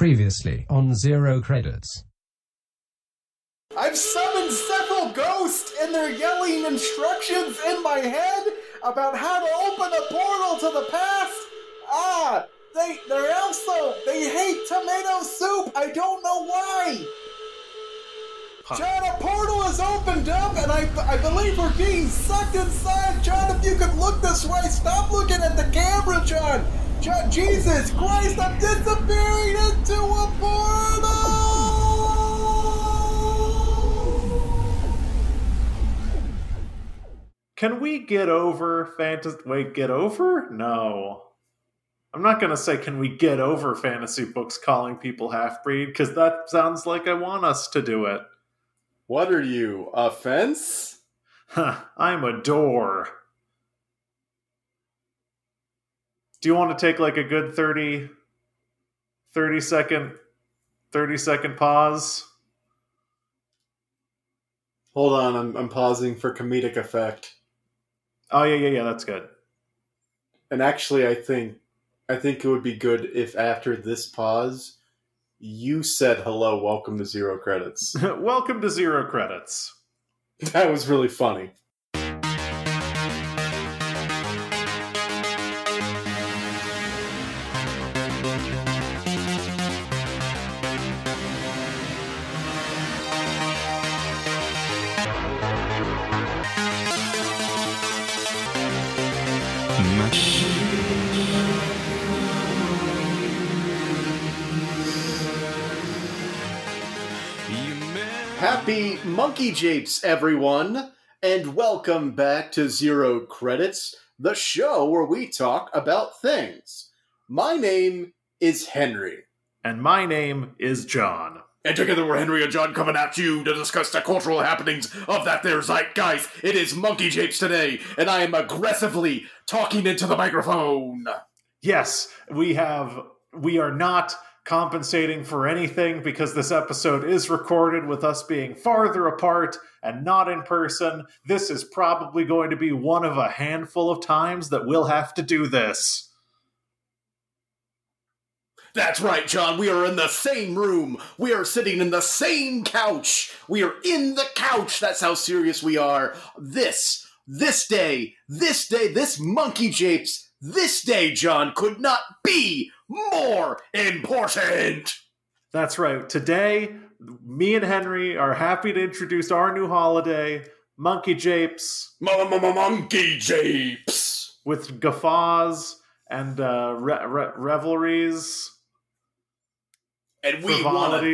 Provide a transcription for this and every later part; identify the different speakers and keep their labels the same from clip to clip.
Speaker 1: Previously on Zero Credits.
Speaker 2: I've summoned several ghosts and they're yelling instructions in my head about how to open a portal to the past. Ah, they they're also they hate tomato soup. I don't know why. John, a portal is opened up, and I, I believe we're being sucked inside. John, if you could look this way, stop looking at the camera, John. Jesus Christ, I'm disappearing into a portal.
Speaker 3: Can we get over fantasy? Wait, get over? No. I'm not going to say, can we get over fantasy books calling people half breed? Because that sounds like I want us to do it.
Speaker 4: What are you, a fence?
Speaker 3: Huh, I'm a door. Do you want to take like a good 30, 30 second, 30 second pause?
Speaker 4: Hold on, I'm, I'm pausing for comedic effect.
Speaker 3: Oh yeah, yeah, yeah. That's good.
Speaker 4: And actually, I think I think it would be good if after this pause, you said hello, welcome to Zero Credits.
Speaker 3: Welcome to Zero Credits.
Speaker 4: that was really funny. Monkey Japes, everyone, and welcome back to Zero Credits, the show where we talk about things. My name is Henry.
Speaker 3: And my name is John.
Speaker 5: And together we're Henry and John coming at you to discuss the cultural happenings of that there zeitgeist. It is Monkey Japes today, and I am aggressively talking into the microphone.
Speaker 3: Yes, we have. We are not compensating for anything because this episode is recorded with us being farther apart and not in person. This is probably going to be one of a handful of times that we'll have to do this.
Speaker 5: That's right, John. We are in the same room. We are sitting in the same couch. We are in the couch. That's how serious we are. This, this day, this day, this monkey japes, this day, John, could not be more important.
Speaker 3: That's right. Today, me and Henry are happy to introduce our new holiday, Monkey Japes,
Speaker 5: Monkey japes.
Speaker 3: with guffaws and uh, re- re- revelries,
Speaker 5: And we want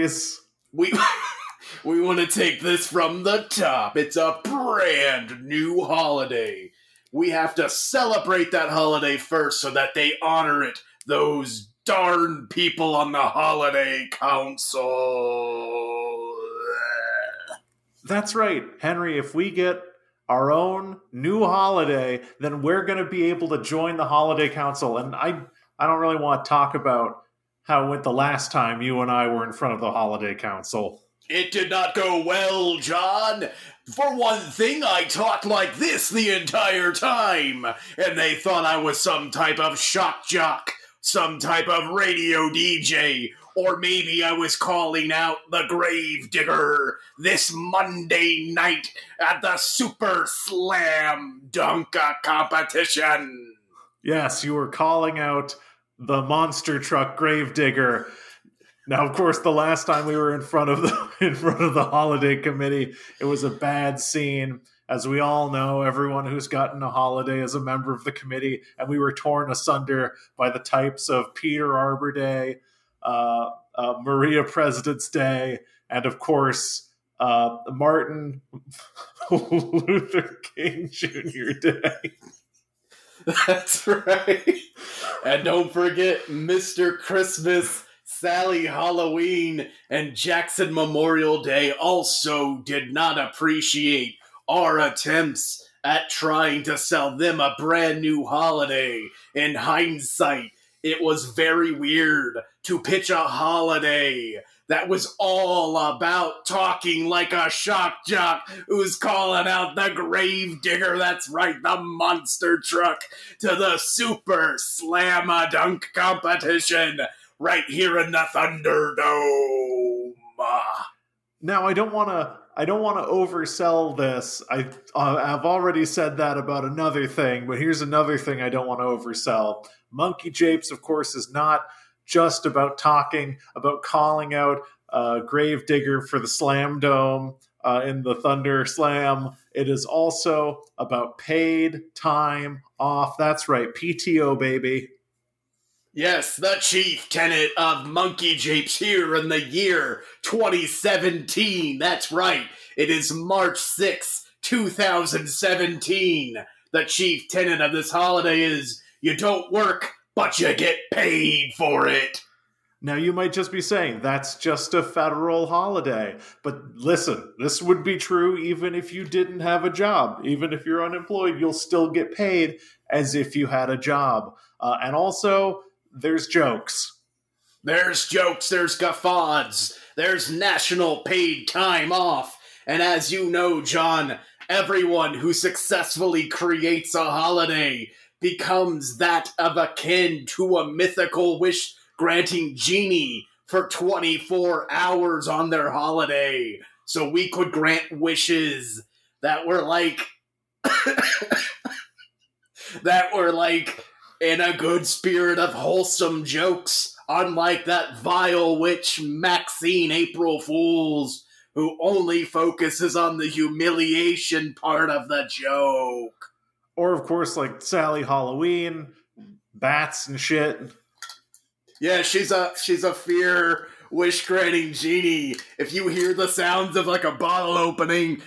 Speaker 5: we we want to take this from the top. It's a brand new holiday. We have to celebrate that holiday first so that they honor it. Those darn people on the holiday council.
Speaker 3: That's right, Henry. If we get our own new holiday, then we're going to be able to join the holiday council. And I, I don't really want to talk about how it went the last time you and I were in front of the holiday council.
Speaker 5: It did not go well, John. For one thing, I talked like this the entire time, and they thought I was some type of shock jock, some type of radio DJ, or maybe I was calling out the grave digger this Monday night at the Super Slam Dunk competition.
Speaker 3: Yes, you were calling out the monster truck gravedigger. Now, of course, the last time we were in front of the in front of the holiday committee, it was a bad scene. As we all know, everyone who's gotten a holiday is a member of the committee, and we were torn asunder by the types of Peter Arbor Day, uh, uh, Maria President's Day, and of course, uh, Martin Luther King Jr. Day.
Speaker 4: That's right. And don't forget Mr. Christmas, Sally Halloween,
Speaker 5: and Jackson Memorial Day also did not appreciate our attempts at trying to sell them a brand new holiday. In hindsight, it was very weird to pitch a holiday that was all about talking like a shock jock who's calling out the grave digger, that's right, the monster truck, to the super slam a dunk competition
Speaker 6: right here in the Thunderdome.
Speaker 3: Now I don't want to. I don't want to oversell this. I uh, I've already said that about another thing, but here's another thing I don't want to oversell. Monkey Japes, of course, is not just about talking about calling out uh, Gravedigger for the Slam Dome uh, in the Thunder Slam. It is also about paid time off. That's right, PTO baby.
Speaker 6: Yes, the chief tenet of Monkey Japes here in the year 2017. That's right. It is March 6, 2017. The chief tenet of this holiday is you don't work, but you get paid for it.
Speaker 3: Now, you might just be saying that's just a federal holiday. But listen, this would be true even if you didn't have a job. Even if you're unemployed, you'll still get paid as if you had a job. Uh, and also, there's jokes.
Speaker 6: There's jokes, there's guffaws, there's national paid time off. And as you know, John, everyone who successfully creates a holiday becomes that of akin to a mythical wish granting genie for 24 hours on their holiday. So we could grant wishes that were like. that were like in a good spirit of wholesome jokes, unlike that vile witch Maxine April Fools, who only focuses on the humiliation part of the joke.
Speaker 3: Or, of course, like Sally Halloween, bats and shit.
Speaker 6: Yeah, she's a she's a fear wish granting genie. If you hear the sounds of like a bottle opening,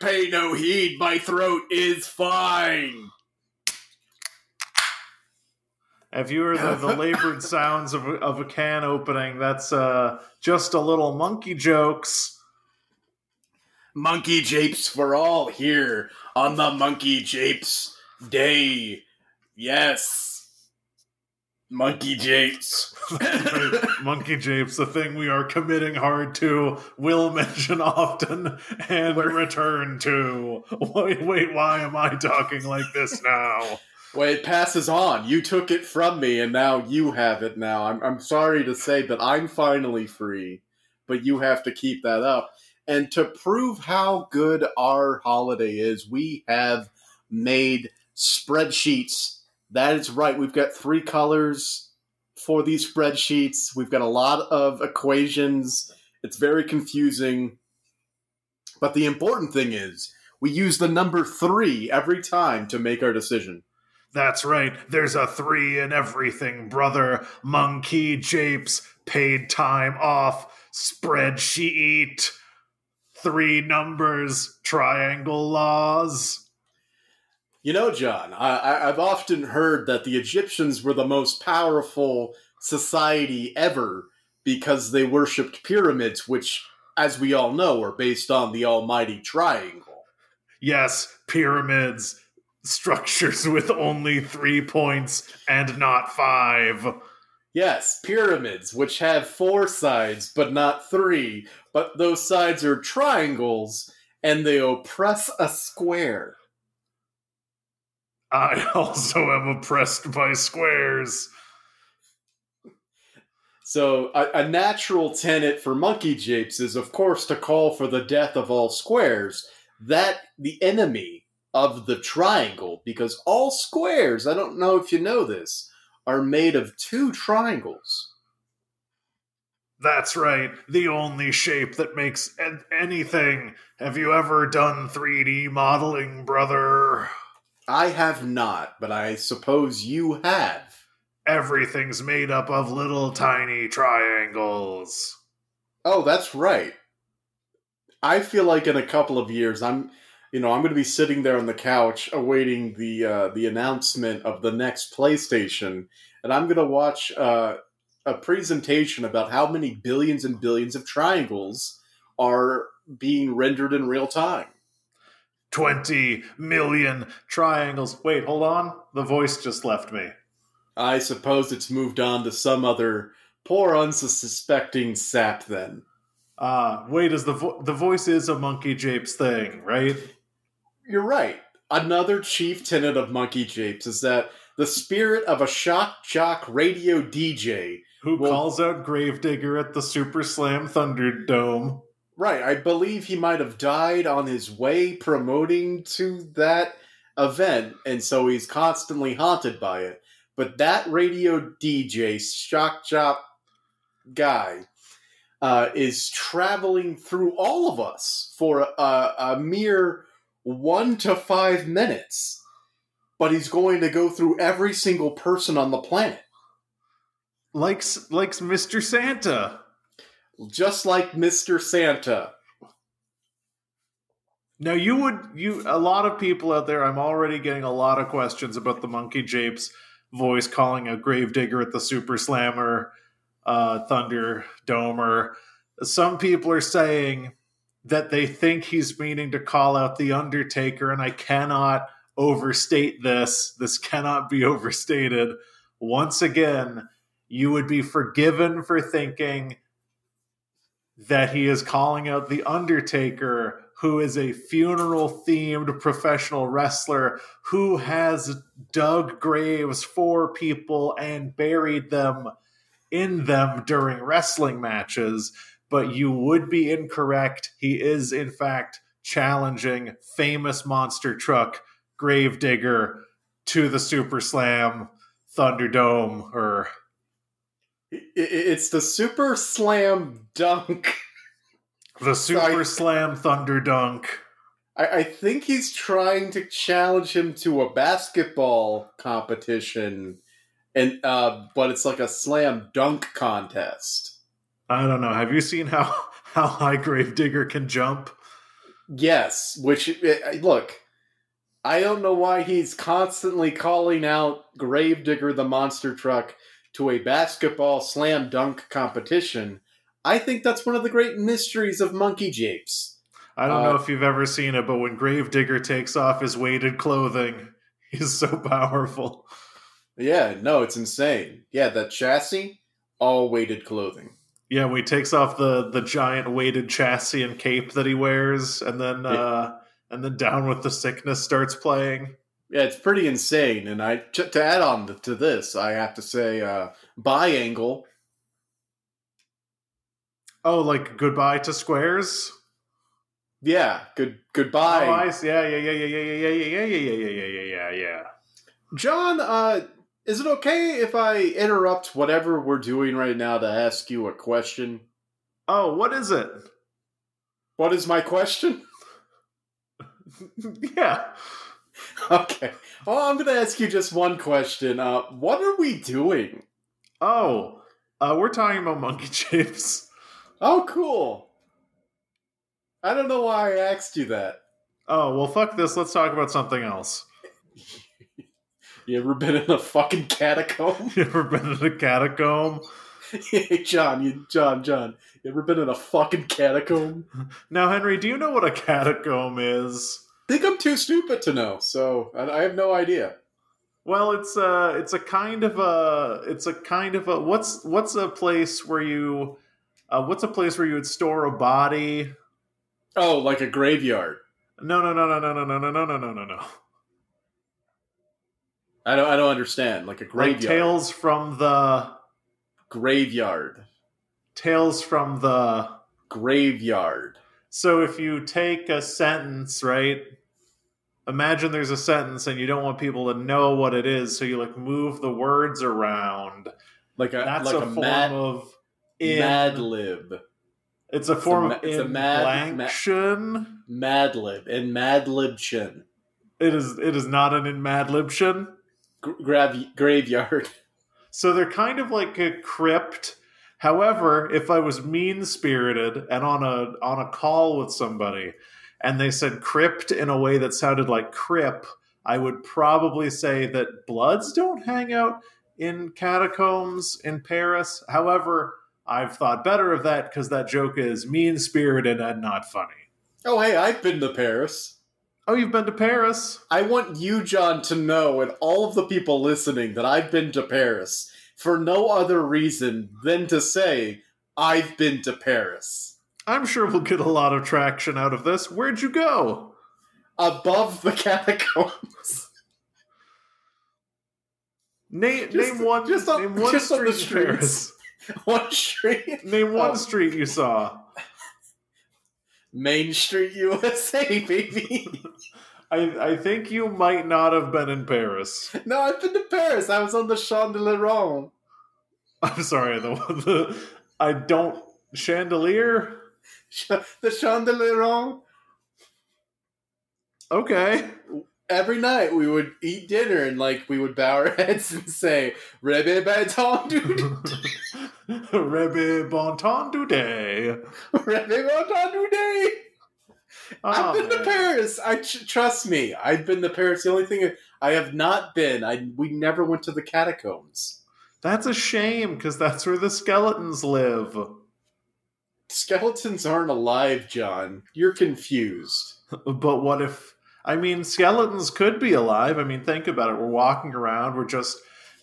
Speaker 6: pay no heed. My throat is fine.
Speaker 3: If you hear the, the labored sounds of, of a can opening, that's uh, just a little monkey jokes.
Speaker 6: Monkey japes for all here on the Monkey Japes Day. Yes. Monkey japes.
Speaker 3: monkey japes, a thing we are committing hard to, will mention often, and return to. Wait, wait, why am I talking like this now?
Speaker 5: Well, it passes on. You took it from me, and now you have it now. I'm, I'm sorry to say that I'm finally free, but you have to keep that up. And to prove how good our holiday is, we have made spreadsheets. That is right. We've got three colors for these spreadsheets. We've got a lot of equations. It's very confusing. But the important thing is, we use the number three every time to make our decision.
Speaker 3: That's right. There's a three in everything, brother. Monkey japes, paid time off, spreadsheet, three numbers, triangle laws.
Speaker 5: You know, John, I, have often heard that the Egyptians were the most powerful society ever because they worshipped pyramids, which, as we all know, are based on the almighty triangle.
Speaker 3: Yes, pyramids structures with only three points and not five.
Speaker 5: Yes, pyramids, which have four sides but not three, but those sides are triangles and they oppress a square.
Speaker 3: I also am oppressed by squares.
Speaker 5: So, a, a, natural tenet for monkey japes is, of course, to call for the death of all squares. That the enemy of the triangle because all squares, I don't know if you know this, are made of two triangles.
Speaker 3: That's right, the only shape that makes anything. Have you ever done 3D modeling, brother?
Speaker 5: I have not, but I suppose you have.
Speaker 3: Everything's made up of little tiny triangles.
Speaker 5: Oh, that's right. I feel like in a couple of years I'm you know, I'm going to be sitting there on the couch awaiting the uh, the announcement of the next PlayStation, and I'm going to watch uh, a presentation about how many billions and billions of triangles are being rendered in real time.
Speaker 3: 20 million triangles. Wait, hold on. The voice just left me.
Speaker 5: I suppose it's moved on to some other poor unsuspecting sap then.
Speaker 3: Ah, uh, wait, is the vo- the voice is a monkey japes thing, right?
Speaker 5: You're right. Another chief tenet of monkey japes is that the spirit of a shock jock radio DJ.
Speaker 3: Who
Speaker 5: Well-
Speaker 3: calls out Gravedigger at the Super Slam Thunderdome?
Speaker 5: Right, I believe he might have died on his way promoting to that event, and so he's constantly haunted by it. But that radio DJ, shock jock guy, uh, is traveling through all of us for a, a mere one to five minutes. But he's going to go through every single person on the planet.
Speaker 3: Likes likes Mr. Santa.
Speaker 5: just like Mr. Santa.
Speaker 3: Now you would you a lot of people out there. I'm already getting a lot of questions about the Monkey Japes voice calling a Gravedigger at the Super Slammer uh, Thunder Domer. Some people are saying that they think he's meaning to call out the Undertaker, and I cannot overstate this. This cannot be overstated. Once again, you would be forgiven for thinking that he is calling out the Undertaker, who is a funeral themed professional wrestler who has dug graves for people and buried them in them during wrestling matches. But you would be incorrect. He is, in fact, challenging famous monster truck Gravedigger to the Super Slam Thunderdome or
Speaker 5: I- I- It's the Super Slam Dunk.
Speaker 3: the Super
Speaker 5: Sorry.
Speaker 3: Slam Thunder Dunk.
Speaker 5: I, I think he's trying to challenge him to a basketball competition, and uh, but it's like a slam dunk contest.
Speaker 3: I don't know. Have you seen how how high Gravedigger can jump?
Speaker 5: Yes, which uh, look, I don't know why he's constantly calling out Gravedigger the monster truck to a basketball slam dunk competition. I think that's one of the great mysteries of Monkey Japes.
Speaker 3: I don't
Speaker 5: Uh,
Speaker 3: know if you've ever seen it, but when Gravedigger takes off his weighted clothing, he's so powerful.
Speaker 5: Yeah, no, it's insane. Yeah, that chassis, all weighted clothing.
Speaker 3: Yeah, when he takes off the the giant weighted chassis and cape that he wears, and then uh, and then Down with the Sickness starts playing.
Speaker 5: Yeah, it's pretty insane. And I to, add on to this, I have to say, uh, Biangle.
Speaker 3: Oh, like goodbye to squares.
Speaker 5: Yeah, good
Speaker 3: Oh,
Speaker 5: goodbye,
Speaker 3: I see. Yeah, yeah, yeah, yeah, yeah, yeah, yeah, yeah, yeah, yeah, yeah, yeah, yeah, yeah.
Speaker 5: John. Uh, is it okay if I interrupt whatever we're doing right now to ask you a question?
Speaker 3: Oh, what is it?
Speaker 5: What is my question?
Speaker 3: yeah.
Speaker 5: Okay. Well, I'm going to ask you just one question. Uh, what are we doing?
Speaker 3: Oh, uh, we're talking about monkey chips.
Speaker 5: Oh, cool. I don't know why I asked you that.
Speaker 3: Oh, well, fuck this. Let's talk about something else.
Speaker 5: You ever been in a fucking catacomb?
Speaker 3: You ever been in a catacomb?
Speaker 5: hey, John, you, John, John, you ever been in a fucking catacomb?
Speaker 3: Now, Henry, do you know what a catacomb is?
Speaker 5: think I'm too stupid to know, so I, I have no idea.
Speaker 3: Well, it's a it's a kind of a it's a kind of a what's what's a place where you uh, what's a place where you would store a body?
Speaker 5: Oh, like a graveyard.
Speaker 3: No, no, no, no, no, no, no, no, no, no, no, no.
Speaker 5: I don't. I don't understand. Like a
Speaker 3: Like tales from the
Speaker 5: Graveyard.
Speaker 3: tales from the.
Speaker 5: Graveyard.
Speaker 3: So if you take a sentence, right? Imagine there's a sentence and you don't want people to know what it is, so you like move the words around.
Speaker 5: Like a
Speaker 3: That's
Speaker 5: like
Speaker 3: a,
Speaker 5: a,
Speaker 3: form
Speaker 5: mad
Speaker 3: of in.
Speaker 5: Mad Lib.
Speaker 3: It's a form of
Speaker 5: it's a mad- ma-
Speaker 3: inblanction.
Speaker 5: Mad Lib and Mad Libshin.
Speaker 3: It is. It is not an in Madlibtion.
Speaker 5: G- grav- graveyard.
Speaker 3: So they're kind of like a crypt. However, if I was mean spirited and on a on a call with somebody, and they said crypt in a way that sounded like crip, I would probably say that Bloods don't hang out in catacombs in Paris. However, I've thought better of that because that joke is mean spirited and not funny.
Speaker 5: Oh, hey, I've been to Paris.
Speaker 3: Oh, you've been to Paris?
Speaker 5: I want you, John, to know, and all of the people listening, that I've been to Paris for no other reason than to say I've been to Paris.
Speaker 3: I'm sure we'll get a lot of traction out of this. Where'd you go?
Speaker 5: Above the catacombs.
Speaker 3: Name
Speaker 5: Just-
Speaker 3: name one
Speaker 5: just on-
Speaker 3: name one
Speaker 5: just on the streets. One street,
Speaker 3: Name one
Speaker 5: Oh.
Speaker 3: street you saw.
Speaker 5: Main Street, USA, baby.
Speaker 3: I I think you might not have been in Paris.
Speaker 5: no, I've been to Paris. I was on the Chandelier.
Speaker 3: I'm sorry, the the I don't chandelier.
Speaker 5: the Chandelier.
Speaker 3: Okay.
Speaker 5: Every night we would eat dinner and like we would bow our heads and say "Rebe Baton
Speaker 3: Rebe bon temps du day.
Speaker 5: Rebe Baton Day." Oh, I've been to Paris. I trust me. I've been to Paris. The only thing I have not been, I we never went to the catacombs.
Speaker 3: That's a shame because that's where the skeletons live.
Speaker 5: Skeletons aren't alive, John. You're confused.
Speaker 3: But what if? I mean, skeletons could be alive. I mean, think about it. We're walking around. We're just,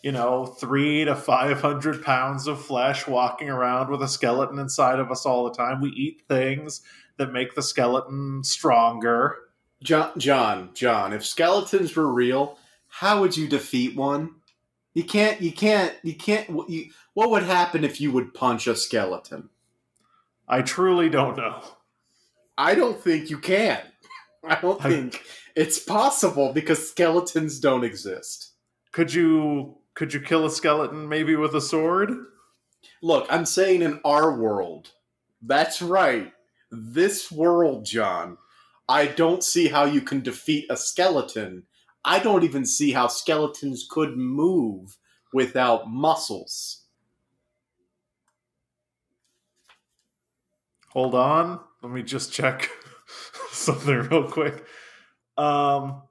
Speaker 3: you know, three to five hundred pounds of flesh walking around with a skeleton inside of us all the time. We eat things that make the skeleton stronger.
Speaker 5: John, John, John. If skeletons were real, how would you defeat one? You can't. You can't. You can't. what You, what would happen if you would punch a skeleton?
Speaker 3: I truly don't know.
Speaker 5: I don't think you can. I don't
Speaker 3: I-
Speaker 5: think it's possible because skeletons don't exist.
Speaker 3: Could you could you kill a skeleton maybe with a sword?
Speaker 5: Look, I'm saying in our world. That's right. This world, John. I don't see how you can defeat a skeleton. I don't even see how skeletons could move without muscles.
Speaker 3: Hold on. Let me just check something real quick. Um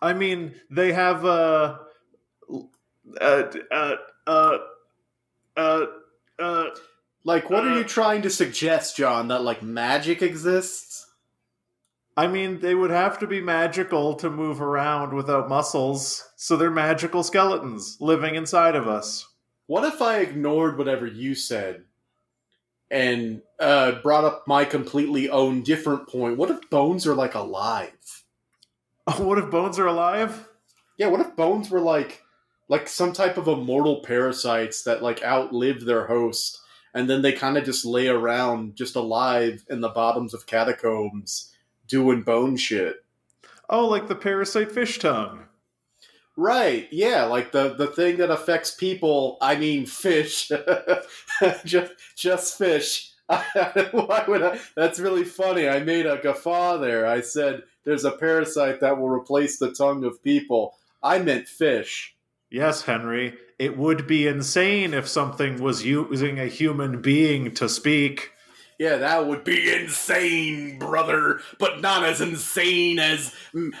Speaker 3: I mean, they have uh uh uh uh uh, uh
Speaker 5: Like, what are
Speaker 3: Uh,
Speaker 5: you trying to suggest, John? That, like, magic exists?
Speaker 3: I mean, they would have to be magical to move around without muscles, so they're magical skeletons living inside of us.
Speaker 5: What if I ignored whatever you said and uh, brought up my completely own different point? What if bones are, like, alive?
Speaker 3: what if bones are alive?
Speaker 5: Yeah, what if bones were like like some type of immortal parasites that like outlive their host and then they kind of just lay around just alive in the bottoms of catacombs doing bone shit.
Speaker 3: Oh, like the parasite fish tongue.
Speaker 5: Right. Yeah, like the the thing that affects people, I mean fish. just just fish. Why would I? That's really funny. I made a guffaw there. I said there's a parasite that will replace the tongue of people. I meant fish.
Speaker 3: Yes, Henry. It would be insane if something was using a human being to speak.
Speaker 5: Yeah, that would be
Speaker 6: insane, brother, but not as insane as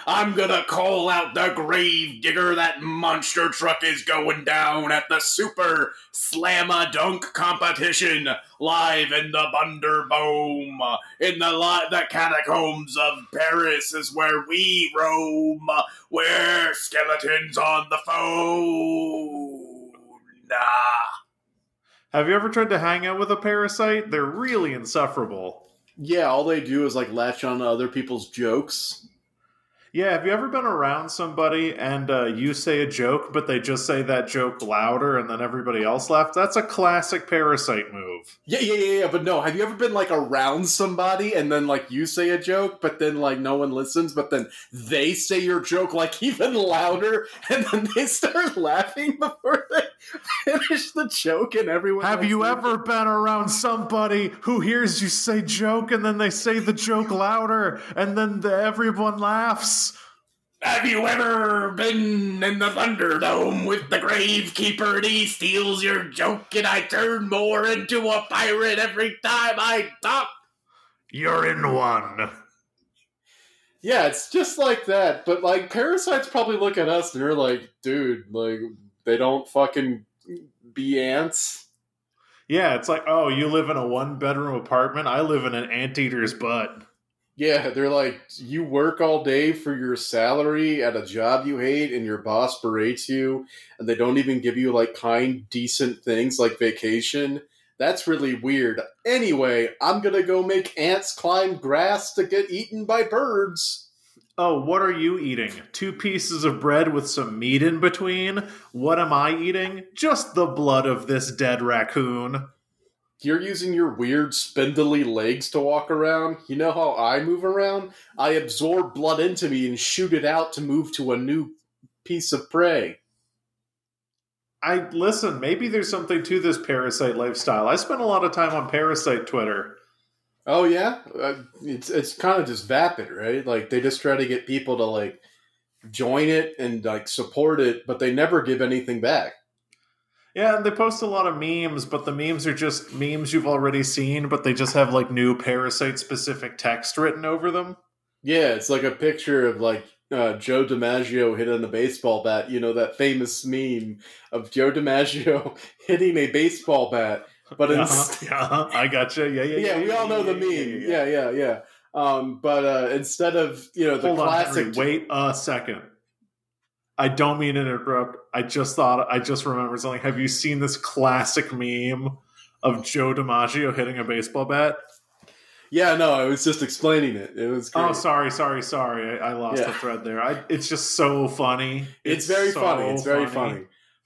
Speaker 6: I'm gonna call out the grave digger. That monster truck is going down at the Super Slamma Dunk competition live in the Bunderboom. In the li- the catacombs of Paris is where we roam. Where skeletons on the phone. Nah.
Speaker 3: Have you ever tried to hang out with a parasite? They're really insufferable.
Speaker 5: Yeah, all they do is like latch on to other people's jokes.
Speaker 3: Yeah, have you ever been around somebody and uh, you say a joke, but they just say that joke louder and then everybody else laughs? That's a classic parasite move.
Speaker 5: Yeah, yeah, yeah, yeah. But no, have you ever been like around somebody and then like you say a joke, but then like no one listens, but then they say your joke like even louder, and then they start laughing before they finish the joke, and everyone.
Speaker 3: Have you
Speaker 5: leaves?
Speaker 3: ever been around somebody who hears you say joke and then they say the joke louder and then the, everyone laughs?
Speaker 6: Have you ever been in the Thunderdome with the Gravekeeper and he steals your joke and I turn more into a pirate every time I talk?
Speaker 3: You're in one.
Speaker 5: Yeah, it's just like that. But like parasites probably look at us and they're like, dude, like they don't fucking be ants.
Speaker 3: Yeah, it's like, oh, you live in a one bedroom apartment. I live in an anteater's butt.
Speaker 5: Yeah, they're like, you work all day for your salary at a job you hate, and your boss berates you, and they don't even give you like kind, decent things like vacation. That's really weird. Anyway, I'm gonna go make ants climb grass to get eaten by birds.
Speaker 3: Oh, what are you eating? Two pieces of bread with some meat in between? What am I eating? Just the blood of this dead raccoon.
Speaker 5: You're using your weird spindly legs to walk around. You know how I move around? I absorb blood into me and shoot it out to move to a new piece of prey.
Speaker 3: I listen, maybe there's something to this parasite lifestyle. I spend a lot of time on parasite Twitter.
Speaker 5: Oh yeah, uh, it's it's kind of just vapid, right? Like they just try to get people to like join it and like support it, but they never give anything back.
Speaker 3: Yeah, and they post a lot of memes, but the memes are just memes you've already seen, but they just have like new parasite specific text written over them.
Speaker 5: Yeah, it's like a picture of like uh, Joe DiMaggio hitting a baseball bat. You know that famous meme of Joe DiMaggio hitting a baseball bat, but
Speaker 3: Uh-huh,
Speaker 5: instead.
Speaker 3: yeah, I gotcha. Yeah, yeah,
Speaker 5: yeah, yeah we all know the meme. Yeah, yeah, yeah. Um, but uh, instead of you know the
Speaker 3: Hold on,
Speaker 5: classic,
Speaker 3: Henry, wait a second. I don't mean to interrupt. I just thought I just remembered something. Have you seen this classic meme of Joe DiMaggio hitting a baseball bat?
Speaker 5: yeah, no, I was just explaining it. It was great.
Speaker 3: Oh, sorry, sorry, sorry. I, I lost
Speaker 5: Yeah.
Speaker 3: the thread there. I, it's just so funny.
Speaker 5: It's, very
Speaker 3: so
Speaker 5: funny. It's very funny.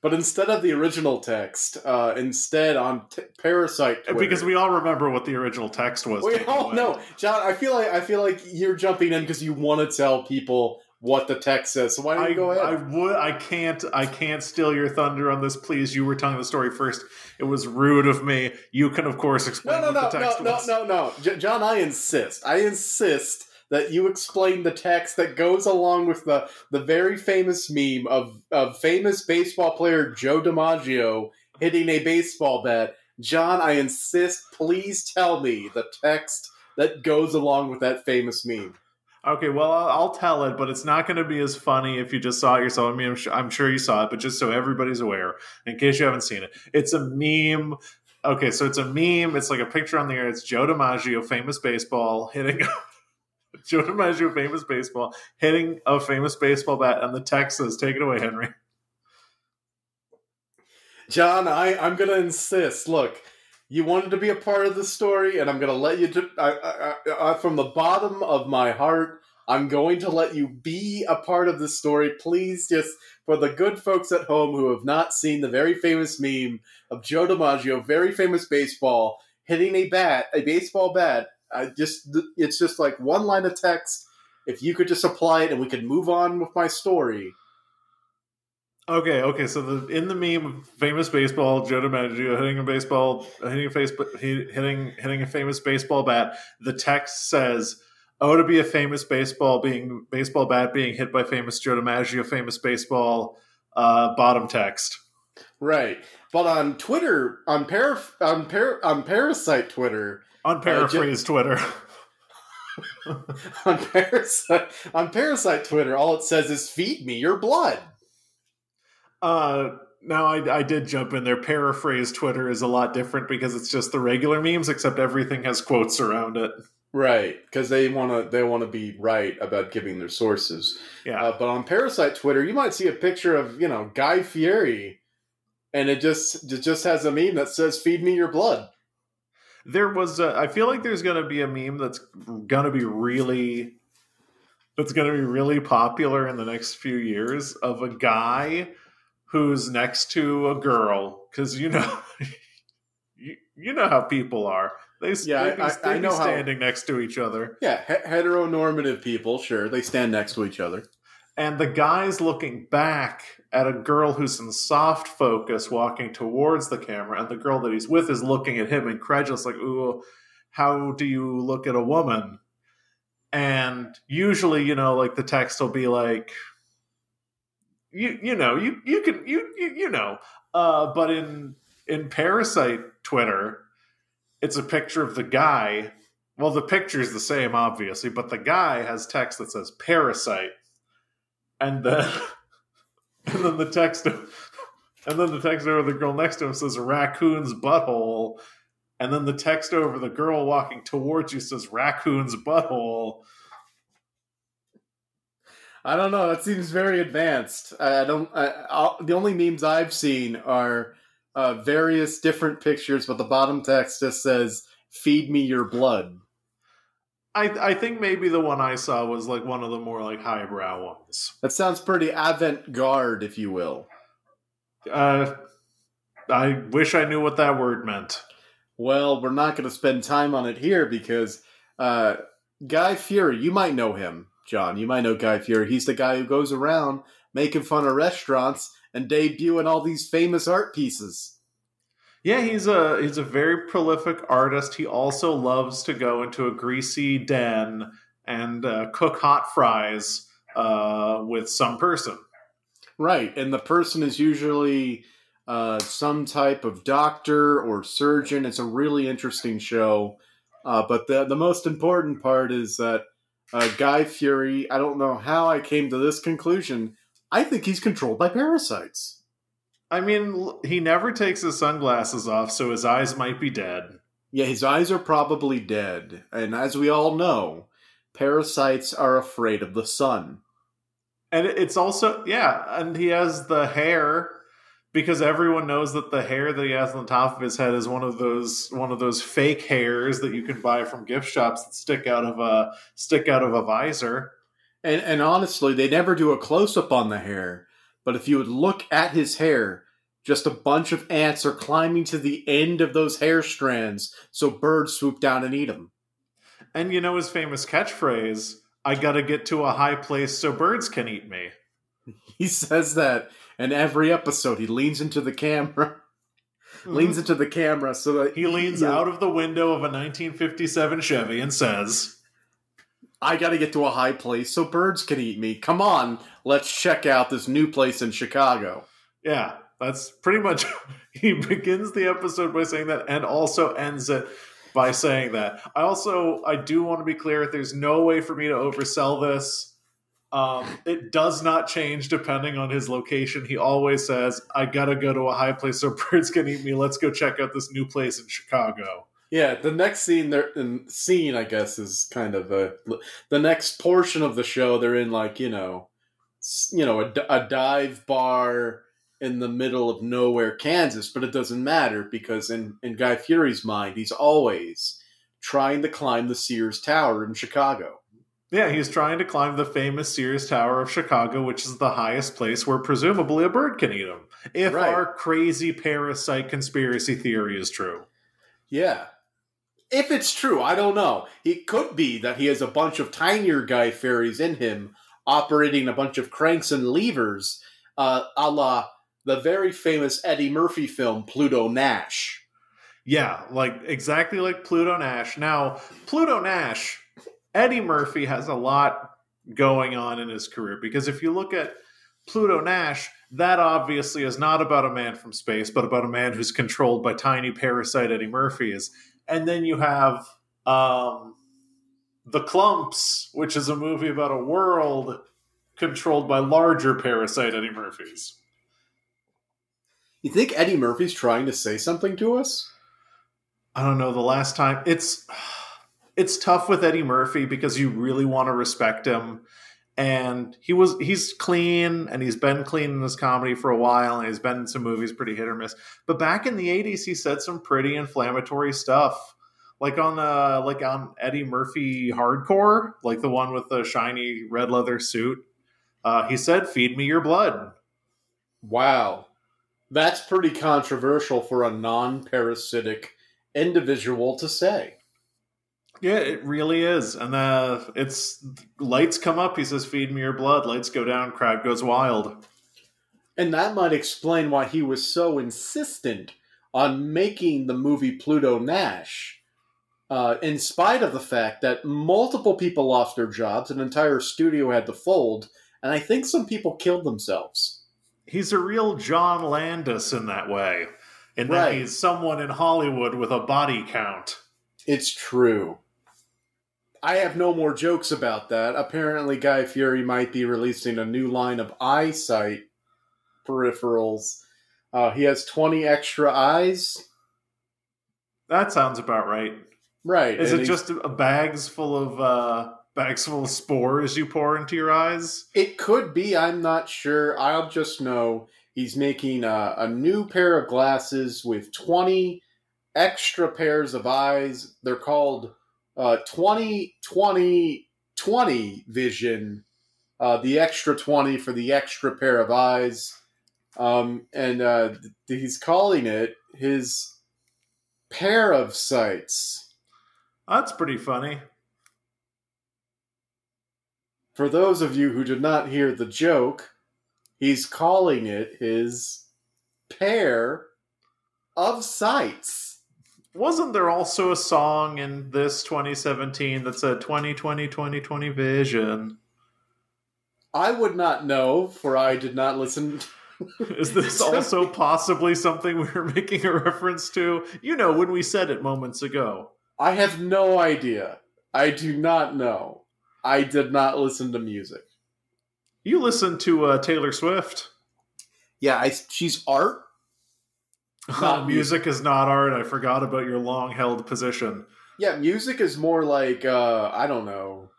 Speaker 5: But instead of the original text, uh, instead on t- Parasite Twitter,
Speaker 3: Because we all remember what the original text was.
Speaker 5: we all
Speaker 3: away.
Speaker 5: know, John. I feel like I feel like you're jumping in because you want to tell people what the text says. So why don't
Speaker 3: I,
Speaker 5: you go ahead?
Speaker 3: I would. I can't. I can't steal your thunder on this. Please, you were telling the story first. It was rude of me. You can, of course, explain
Speaker 5: no, no, no, no, no, no, no, J- John. I insist. I insist that you explain the text that goes along with the the very famous meme of of famous baseball player Joe DiMaggio hitting a baseball bat. John, I insist. Please tell me the text that goes along with that famous meme.
Speaker 3: Okay, well, I'll, tell it, but it's not going to be as funny if you just saw it yourself. I mean, I'm, su- I'm sure you saw it, but just so everybody's aware, in case you haven't seen it, it's a meme. Okay, so it's a meme. It's like a picture on the air. It's Joe DiMaggio, famous baseball, hitting Joe DiMaggio, famous baseball, hitting a famous baseball bat, and the text says, "Take it away, Henry."
Speaker 5: John, I, I'm going to insist. Look, you wanted to be a part of the story, and I'm going to let you. Do, I, I, I, from the bottom of my heart, I'm going to let you be a part of the story. Please, just for the good folks at home who have not seen the very famous meme of Joe DiMaggio, very famous baseball, hitting a bat, a baseball bat. I just, it's just like one line of text. If you could just apply it, and we could move on with my story.
Speaker 3: Okay, okay. So the in the meme, famous baseball, Joe DiMaggio hitting a baseball, hitting a face, hitting hitting a famous baseball bat. The text says, "Oh, to be a famous baseball being baseball bat being hit by famous Joe DiMaggio, famous baseball." Uh, bottom text.
Speaker 5: Right, but on Twitter, on par, on par, on Parasite Twitter,
Speaker 3: On paraphrase Twitter.
Speaker 5: on Parasite, on Parasite Twitter, all it says is "Feed me your blood."
Speaker 3: Uh, now I, I did jump in there. Paraphrase Twitter is a lot different because it's just the regular memes, except everything has quotes around it.
Speaker 5: Right, because they want to they want to be right about giving their sources.
Speaker 3: Yeah.
Speaker 5: Uh, but on Parasite Twitter, you might see a picture of you know Guy Fieri, and it just it just has a meme that says "Feed me your blood."
Speaker 3: there was a, i feel like there's going to be a meme that's going to be really that's going to be really popular in the next few years of a guy who's next to a girl because you know you, you know how people are they
Speaker 5: Yeah,
Speaker 3: they
Speaker 5: I-
Speaker 3: they
Speaker 5: I know how-
Speaker 3: standing next to each other
Speaker 5: Yeah, he- heteronormative people, sure, they stand next to each other.
Speaker 3: and the guy's looking back at a girl who's in soft focus walking towards the camera and the girl that he's with is looking at him incredulous like ooh how do you look at a woman? And usually you know like the text will be like you you know you you can you you, you know. Uh but in in parasite twitter it's a picture of the guy. Well the picture is the same obviously but the guy has text that says parasite. And then and then the text and then the text over the girl next to him says raccoon's butthole and then the text over the girl walking towards you says raccoon's butthole
Speaker 5: I don't know. That seems very advanced. I don't. I, the only memes I've seen are uh, various different pictures, but the bottom text just says "Feed me your blood."
Speaker 3: I I think maybe the one I saw was like one of the more like highbrow ones.
Speaker 5: That sounds pretty avant-garde, if you will.
Speaker 3: Uh, I wish I knew what that word meant.
Speaker 5: Well, we're not going to spend time on it here because uh, Guy Fieri, you might know him, John. You might know Guy Fieri. He's the guy who goes around making fun of restaurants and debuting all these famous art pieces.
Speaker 3: Yeah, he's a he's a very prolific artist. He also loves to go into a greasy den and uh, cook hot fries uh, with some person.
Speaker 5: Right, and the person is usually uh, some type of doctor or surgeon. It's a really interesting show. Uh, but the the most important part is that uh, Guy Fieri. I don't know how I came to this conclusion. I think he's controlled by parasites.
Speaker 3: I mean, he never takes his sunglasses off, so his eyes might be dead.
Speaker 5: Yeah, his eyes are probably dead, and as we all know, parasites are afraid of the sun.
Speaker 3: And it's also yeah, and he has the hair because everyone knows that the hair that he has on the top of his head is one of those one of those fake hairs that you can buy from gift shops that stick out of a stick out of a visor.
Speaker 5: And and honestly, they never do a close up on the hair. But if you would look at his hair, just a bunch of ants are climbing to the end of those hair strands, so birds swoop down and eat them.
Speaker 3: And you know his famous catchphrase, I gotta get to a high place so birds can eat me.
Speaker 5: He says that in every episode. He leans into the camera, mm-hmm. leans into the camera so that
Speaker 3: He leans out of the window of a 1957 Chevy and says,
Speaker 5: I got to get to a high place so birds can eat me. Come on, let's check out this new place in Chicago.
Speaker 3: Yeah, that's pretty much. He begins the episode by saying that and also ends it by saying that. I also, I do want to be clear there's no way for me to oversell this. Um, it does not change depending on his location. He always says, I gotta go to a high place so birds can eat me. Let's go check out this new place in Chicago.
Speaker 5: Yeah, the next scene there in scene I guess is kind of a the next portion of the show they're in like, you know, you know, a, a dive bar in the middle of nowhere Kansas, but it doesn't matter because in in Guy Fieri's mind, he's always trying to climb the Sears Tower in Chicago.
Speaker 3: Yeah, he's trying to climb the famous Sears Tower of Chicago, which is the highest place where presumably a bird can eat him. If
Speaker 5: Right.
Speaker 3: our crazy parasite conspiracy theory is true.
Speaker 5: Yeah. If it's true, I don't know. It could be that he has a bunch of tinier guy fairies in him, operating a bunch of cranks and levers, uh, a la the very famous Eddie Murphy film Pluto Nash.
Speaker 3: Yeah, like exactly like Pluto Nash. Now, Pluto Nash, Eddie Murphy has a lot going on in his career because if you look at Pluto Nash, that obviously is not about a man from space, but about a man who's controlled by tiny parasite Eddie Murphys. And then you have um, The Klumps, which is a movie about a world controlled by larger parasite Eddie Murphys.
Speaker 5: You think Eddie Murphy's trying to say something to us?
Speaker 3: I don't know the last time it's it's tough with Eddie Murphy because you really want to respect him and he was he's clean and he's been clean in this comedy for a while and he's been in some movies pretty hit or miss but back in the 80s he said some pretty inflammatory stuff like on the like on Eddie Murphy hardcore like the one with the shiny red leather suit uh he said feed me your blood
Speaker 5: Wow. That's pretty controversial for a non parasitic individual to say.
Speaker 3: Yeah, it really is. And uh, it's lights come up. He says, "Feed me your blood." Lights go down. Crowd goes wild.
Speaker 5: And that might explain why he was so insistent on making the movie Pluto Nash, uh, in spite of the fact that multiple people lost their jobs, an entire studio had to fold, and I think some people killed themselves.
Speaker 3: He's a real John Landis in that way, that
Speaker 5: Right.
Speaker 3: he's someone in Hollywood with a body count.
Speaker 5: It's true. I have no more jokes about that. Apparently, Guy Fieri might be releasing a new line of eyesight peripherals. Uh, he has 20 extra eyes.
Speaker 3: That sounds about right.
Speaker 5: Right.
Speaker 3: Is it just a bags full of uh, bags full of spores you pour into your eyes?
Speaker 5: It could be. I'm not sure. I'll just know he's making a, a new pair of glasses with 20 extra pairs of eyes. They're called uh, 20 20 20 vision, uh, the extra 20 for the extra pair of eyes. Um, and uh, th- he's calling it his pair of sights.
Speaker 3: That's pretty funny.
Speaker 5: For those of you who did not hear the joke, he's calling it his pair of sights.
Speaker 3: Wasn't there also a song in this 2017 that said 2020 2020 vision?
Speaker 5: I would not know, for I did not listen.
Speaker 3: Is this also possibly something we were making a reference to? You know, when we said it moments ago.
Speaker 5: I have no idea. I do not know. I did not listen to music.
Speaker 3: You listen to uh, Taylor Swift.
Speaker 6: Yeah, I, she's art.
Speaker 5: Not
Speaker 3: music is not art. I forgot about your long held position.
Speaker 5: Yeah, music is more like uh I don't know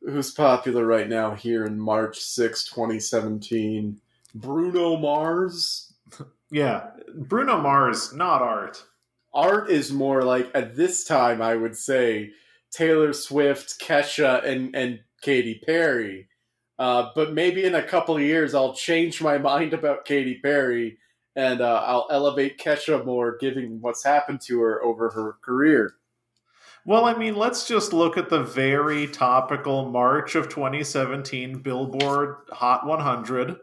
Speaker 5: who's popular right now here in March 6, 2017. Bruno Mars.
Speaker 3: Yeah, Bruno Mars, not art.
Speaker 5: Art is more like at this time I would say Taylor Swift, Kesha, and and Katy Perry. Uh, but maybe in a couple of years I'll change my mind about Katy Perry and uh, I'll elevate Kesha more, given what's happened to her over her career.
Speaker 3: Well, I mean, let's just look at the very topical March of 2017 Billboard Hot 100.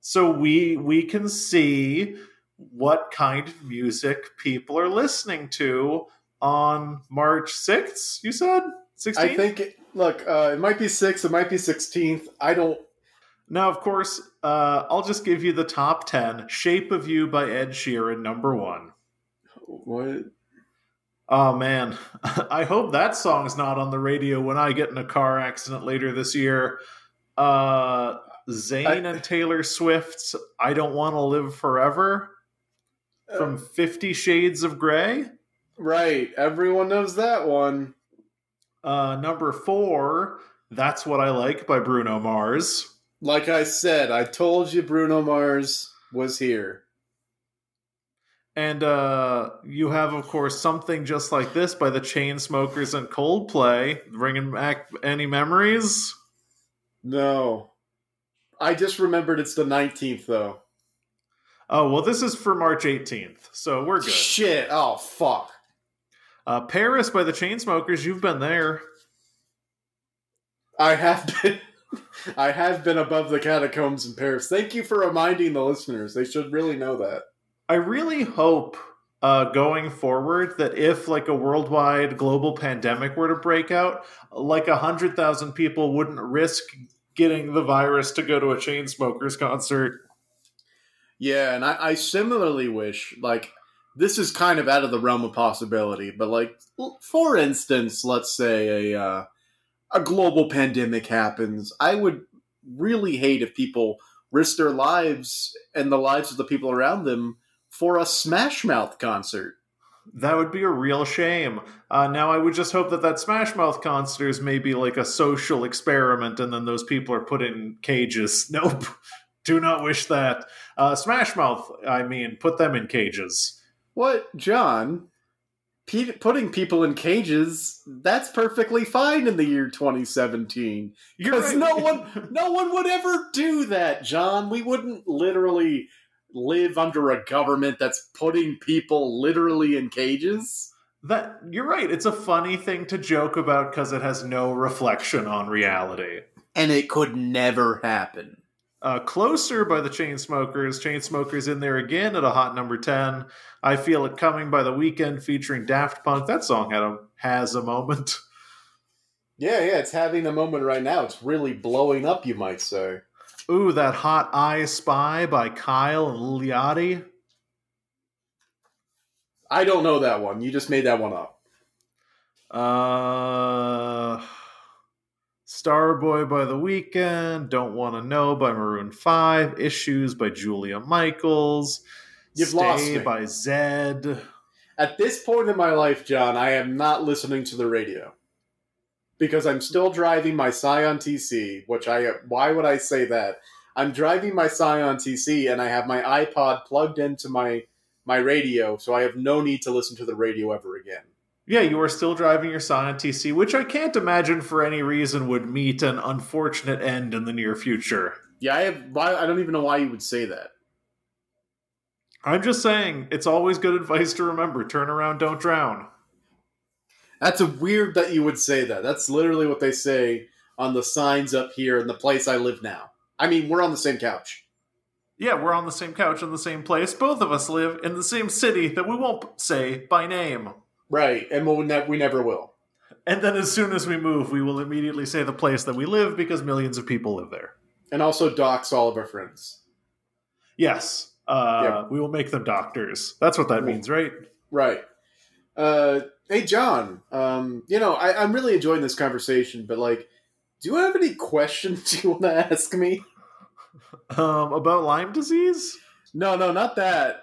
Speaker 3: So we we can see what kind of music people are listening to on March 6th, you said? 16th?
Speaker 5: I think, look, uh, it might be 6th, it might be 16th. I don't.
Speaker 3: Now, of course, uh, I'll just give you the top 10. Shape of You by Ed Sheeran, number one.
Speaker 5: What?
Speaker 3: Oh, man. I hope that song's not on the radio when I get in a car accident later this year. Uh, Zayn and Taylor Swift's I Don't Want to Live Forever from Fifty Shades of Grey.
Speaker 5: Right. Everyone knows that one.
Speaker 3: Uh, number four, That's What I Like by Bruno Mars.
Speaker 5: Like I said, I told you Bruno Mars was here.
Speaker 3: And uh, you have, of course, something just like this by the Chainsmokers and Coldplay, bringing back any memories.
Speaker 5: No. I just remembered it's the 19th, though.
Speaker 3: Oh well, this is for March 18th, so we're good.
Speaker 5: Shit. Oh, fuck.
Speaker 3: Uh, Paris by the Chainsmokers, you've been there.
Speaker 5: I have been. I have been above the catacombs in Paris. Thank you for reminding the listeners. They should really know that.
Speaker 3: I really hope uh, going forward that if like a worldwide global pandemic were to break out, like a hundred thousand people wouldn't risk getting the virus to go to a chain smokers concert.
Speaker 5: Yeah, and I, I similarly wish, like, this is kind of out of the realm of possibility, but like, for instance, let's say a uh, a global pandemic happens. I would really hate if people risk their lives and the lives of the people around them for a Smash Mouth concert.
Speaker 3: That would be a real shame. Uh, now, I would just hope that that Smash Mouth concert is maybe like a social experiment, and then those people are put in cages. Nope, do not wish that. Uh, Smash Mouth, I mean, put them in cages.
Speaker 5: What, John? Pe- putting people in cages, that's perfectly fine in the year 2017. Because
Speaker 3: right.
Speaker 5: no one, no one would ever do that, John. We wouldn't literally live under a government that's putting people literally in cages.
Speaker 3: That you're right. It's a funny thing to joke about because it has no reflection on reality.
Speaker 6: And it could never happen.
Speaker 3: Uh, Closer by the Chainsmokers. Chainsmokers in there again at a hot number 10. I Feel It Coming by the Weeknd featuring Daft Punk. That song had a, has a moment.
Speaker 5: Yeah, yeah, it's having a moment right now. It's really blowing up, you might say.
Speaker 3: Ooh, that Hot iSpy by Kyle and Lil Yachty.
Speaker 5: I don't know that one. You just made that one up.
Speaker 3: Uh, Starboy by The Weeknd. Don't Want to Know by Maroon 5. Issues by Julia Michaels.
Speaker 5: You've
Speaker 3: Stay
Speaker 5: lost me.
Speaker 3: by Zedd.
Speaker 5: At this point in my life, John, I am not listening to the radio because I'm still driving my Scion TC. Which I why would I say that? I'm driving my Scion TC and I have my iPod plugged into my my radio, so I have no need to listen to the radio ever again.
Speaker 3: Yeah, you are still driving your Scion TC, which I can't imagine for any reason would meet an unfortunate end in the near future.
Speaker 5: Yeah, I have. Why, I don't even know why you would say that.
Speaker 3: I'm just saying, it's always good advice to remember turn around, don't drown.
Speaker 5: That's a weird that you would say that. That's literally what they say on the signs up here in the place I live now. I mean, we're on the same couch.
Speaker 3: Yeah, we're on the same couch in the same place. Both of us live in the same city that we won't say by name.
Speaker 5: Right, and we'll ne- we never will.
Speaker 3: And then as soon as we move, we will immediately say the place that we live because millions of people live there.
Speaker 5: And also dox all of our friends.
Speaker 3: Yes. Uh,
Speaker 5: Yep.
Speaker 3: We will make them doctors. That's what that means, right?
Speaker 5: Right. Uh, hey, John. Um, you know, I, I'm really enjoying this conversation, but like, do you have any questions you want to ask me?
Speaker 3: Um, about Lyme disease?
Speaker 5: No, no, not that.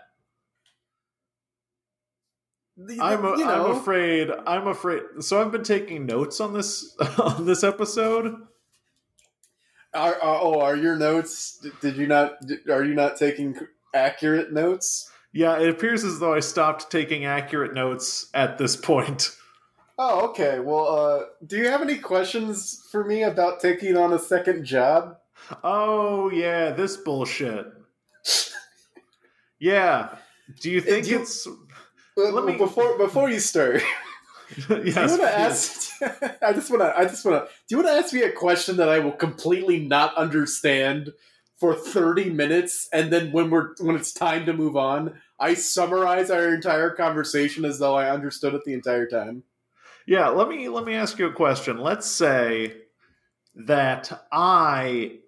Speaker 5: The-
Speaker 3: I'm, a,
Speaker 5: you know,
Speaker 3: I'm afraid. I'm afraid. So I've been taking notes on this on this episode.
Speaker 5: Are, are, oh, are your notes? Did you not? Are you not taking accurate notes?
Speaker 3: Yeah, it appears as though I stopped taking accurate notes at this point.
Speaker 5: Oh, okay. Well, uh, do you have any questions for me about taking on a second job?
Speaker 3: Oh yeah, this bullshit. Yeah. Do you think
Speaker 5: Do you-
Speaker 3: it's? Let me-
Speaker 5: before before you start.
Speaker 3: yes.
Speaker 5: do you want to ask? I just want to. I just want to. Do you want to ask me a question that I will completely not understand for thirty minutes, and then when we're when it's time to move on, I summarize our entire conversation as though I understood it the entire time?
Speaker 3: Yeah, let me let me ask you a question. Let's say that I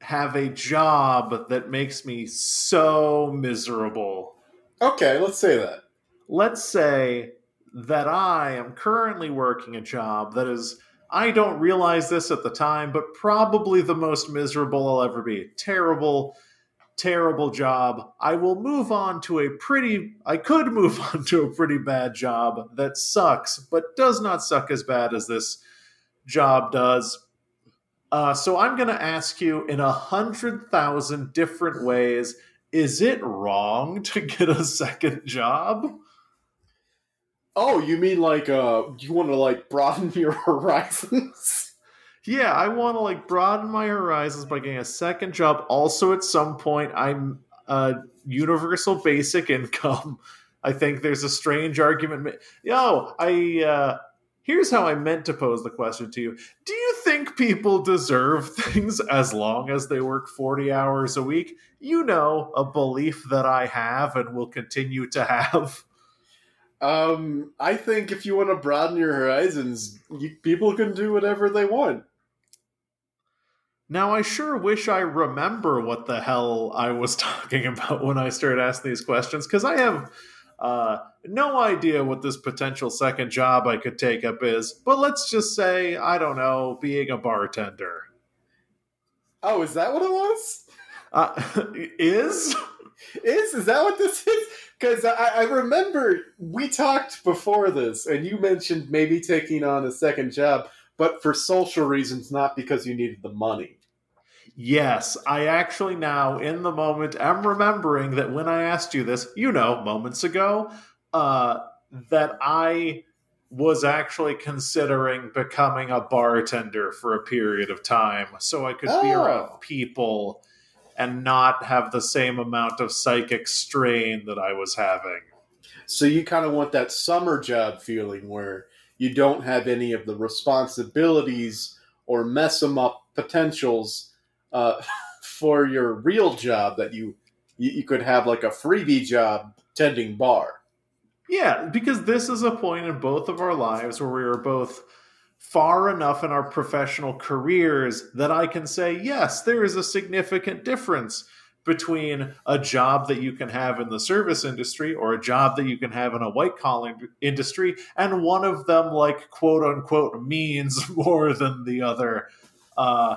Speaker 3: have a job that makes me so miserable.
Speaker 5: Okay, let's say that.
Speaker 3: Let's say that I am currently working a job that is I don't realize this at the time, but probably the most miserable I'll ever be. Terrible, terrible job. I will move on to a pretty, I could move on to a pretty bad job that sucks, but does not suck as bad as this job does. Uh, so I'm going to ask you in a hundred thousand different ways is it wrong to get a second job?
Speaker 5: Oh, you mean like uh you want to like broaden your horizons?
Speaker 3: Yeah, I want to like broaden my horizons by getting a second job. Also, at some point, I'm uh, universal basic income. I think there's a strange argument. Yo, I uh, here's how I meant to pose the question to you: Do you think people deserve things as long as they work forty hours a week? You know, a belief that I have and will continue to have.
Speaker 5: Um, I think if you want to broaden your horizons, you, people can do whatever they want.
Speaker 3: Now, I sure wish I remember what the hell I was talking about when I started asking these questions, because I have uh, no idea what this potential second job I could take up is. But let's just say, I don't know, being a bartender.
Speaker 5: Oh, is that what it was?
Speaker 3: Uh, is?
Speaker 5: Is is that what this is? Because I, I remember we talked before this, and you mentioned maybe taking on a second job, but for social reasons, not because you needed the money.
Speaker 3: Yes, I actually now, in the moment, am remembering that when I asked you this, you know, moments ago, uh, that I was actually considering becoming a bartender for a period of time so I could be
Speaker 5: Oh.
Speaker 3: around people and not have the same amount of psychic strain that I was having.
Speaker 5: So you kind of want that summer job feeling where you don't have any of the responsibilities or mess them up potentials uh, for your real job that you, you you could have like a freebie job tending bar.
Speaker 3: Yeah, because this is a point in both of our lives where we are both far enough in our professional careers that I can say, yes, there is a significant difference between a job that you can have in the service industry or a job that you can have in a white collar industry, and one of them, like, quote unquote, means more than the other. Uh,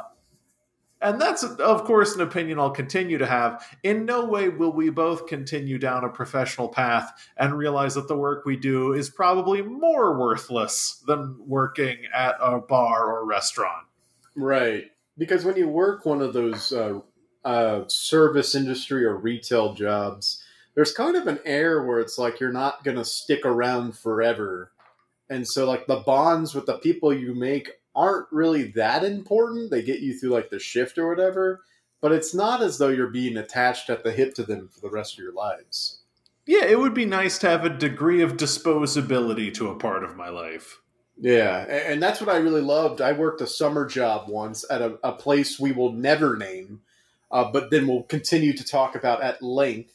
Speaker 3: and that's, of course, an opinion I'll continue to have. In no way will we both continue down a professional path and realize that the work we do is probably more worthless than working at a bar or restaurant.
Speaker 5: Right. Because when you work one of those uh, uh, service industry or retail jobs, there's kind of an air where it's like you're not going to stick around forever. and so like the bonds with the people you make aren't really that important. They get you through like the shift or whatever, but it's not as though you're being attached at the hip to them for the rest of your lives.
Speaker 3: Yeah, it would be nice to have a degree of disposability to a part of my life.
Speaker 5: Yeah, and that's what I really loved. I worked a summer job once at a, a place we will never name, uh, but then we'll continue to talk about at length,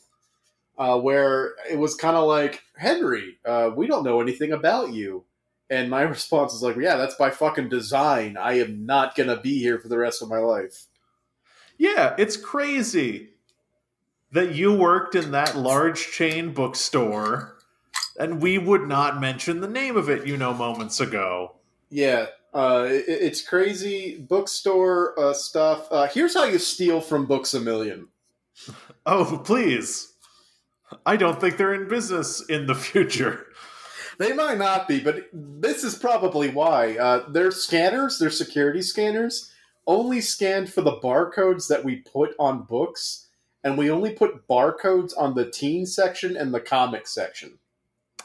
Speaker 5: uh, where it was kind of like, Henry, uh, we don't know anything about you. And my response is like, yeah, that's by fucking design. I am not going to be here for the rest of my life.
Speaker 3: Yeah, it's crazy that you worked in that large chain bookstore and we would not mention the name of it, you know, moments ago.
Speaker 5: Yeah, uh, it, it's crazy bookstore uh, stuff. Uh, here's how you steal from Books a Million.
Speaker 3: Oh, please. I don't think they're in business in the future.
Speaker 5: They might not be, but this is probably why. Uh, their scanners, their security scanners, only scanned for the barcodes that we put on books, and we only put barcodes on the teen section and the comic section.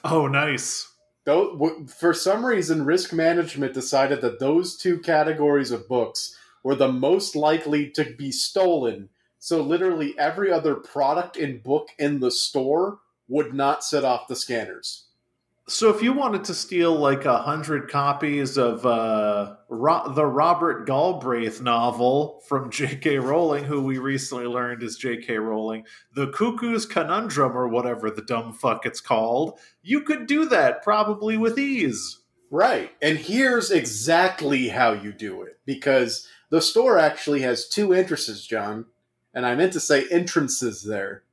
Speaker 3: Oh, nice.
Speaker 5: Though, w- for some reason, risk management decided that those two categories of books were the most likely to be stolen. So, literally, every other product and book in the store would not set off the scanners.
Speaker 3: So, if you wanted to steal like a hundred copies of uh, Ro- the Robert Galbraith novel from J.K. Rowling, who we recently learned is J.K. Rowling, The Cuckoo's Conundrum, or whatever the dumb fuck it's called, you could do that probably with ease.
Speaker 5: Right. And here's exactly how you do it because the store actually has two entrances, John. And I meant to say entrances there.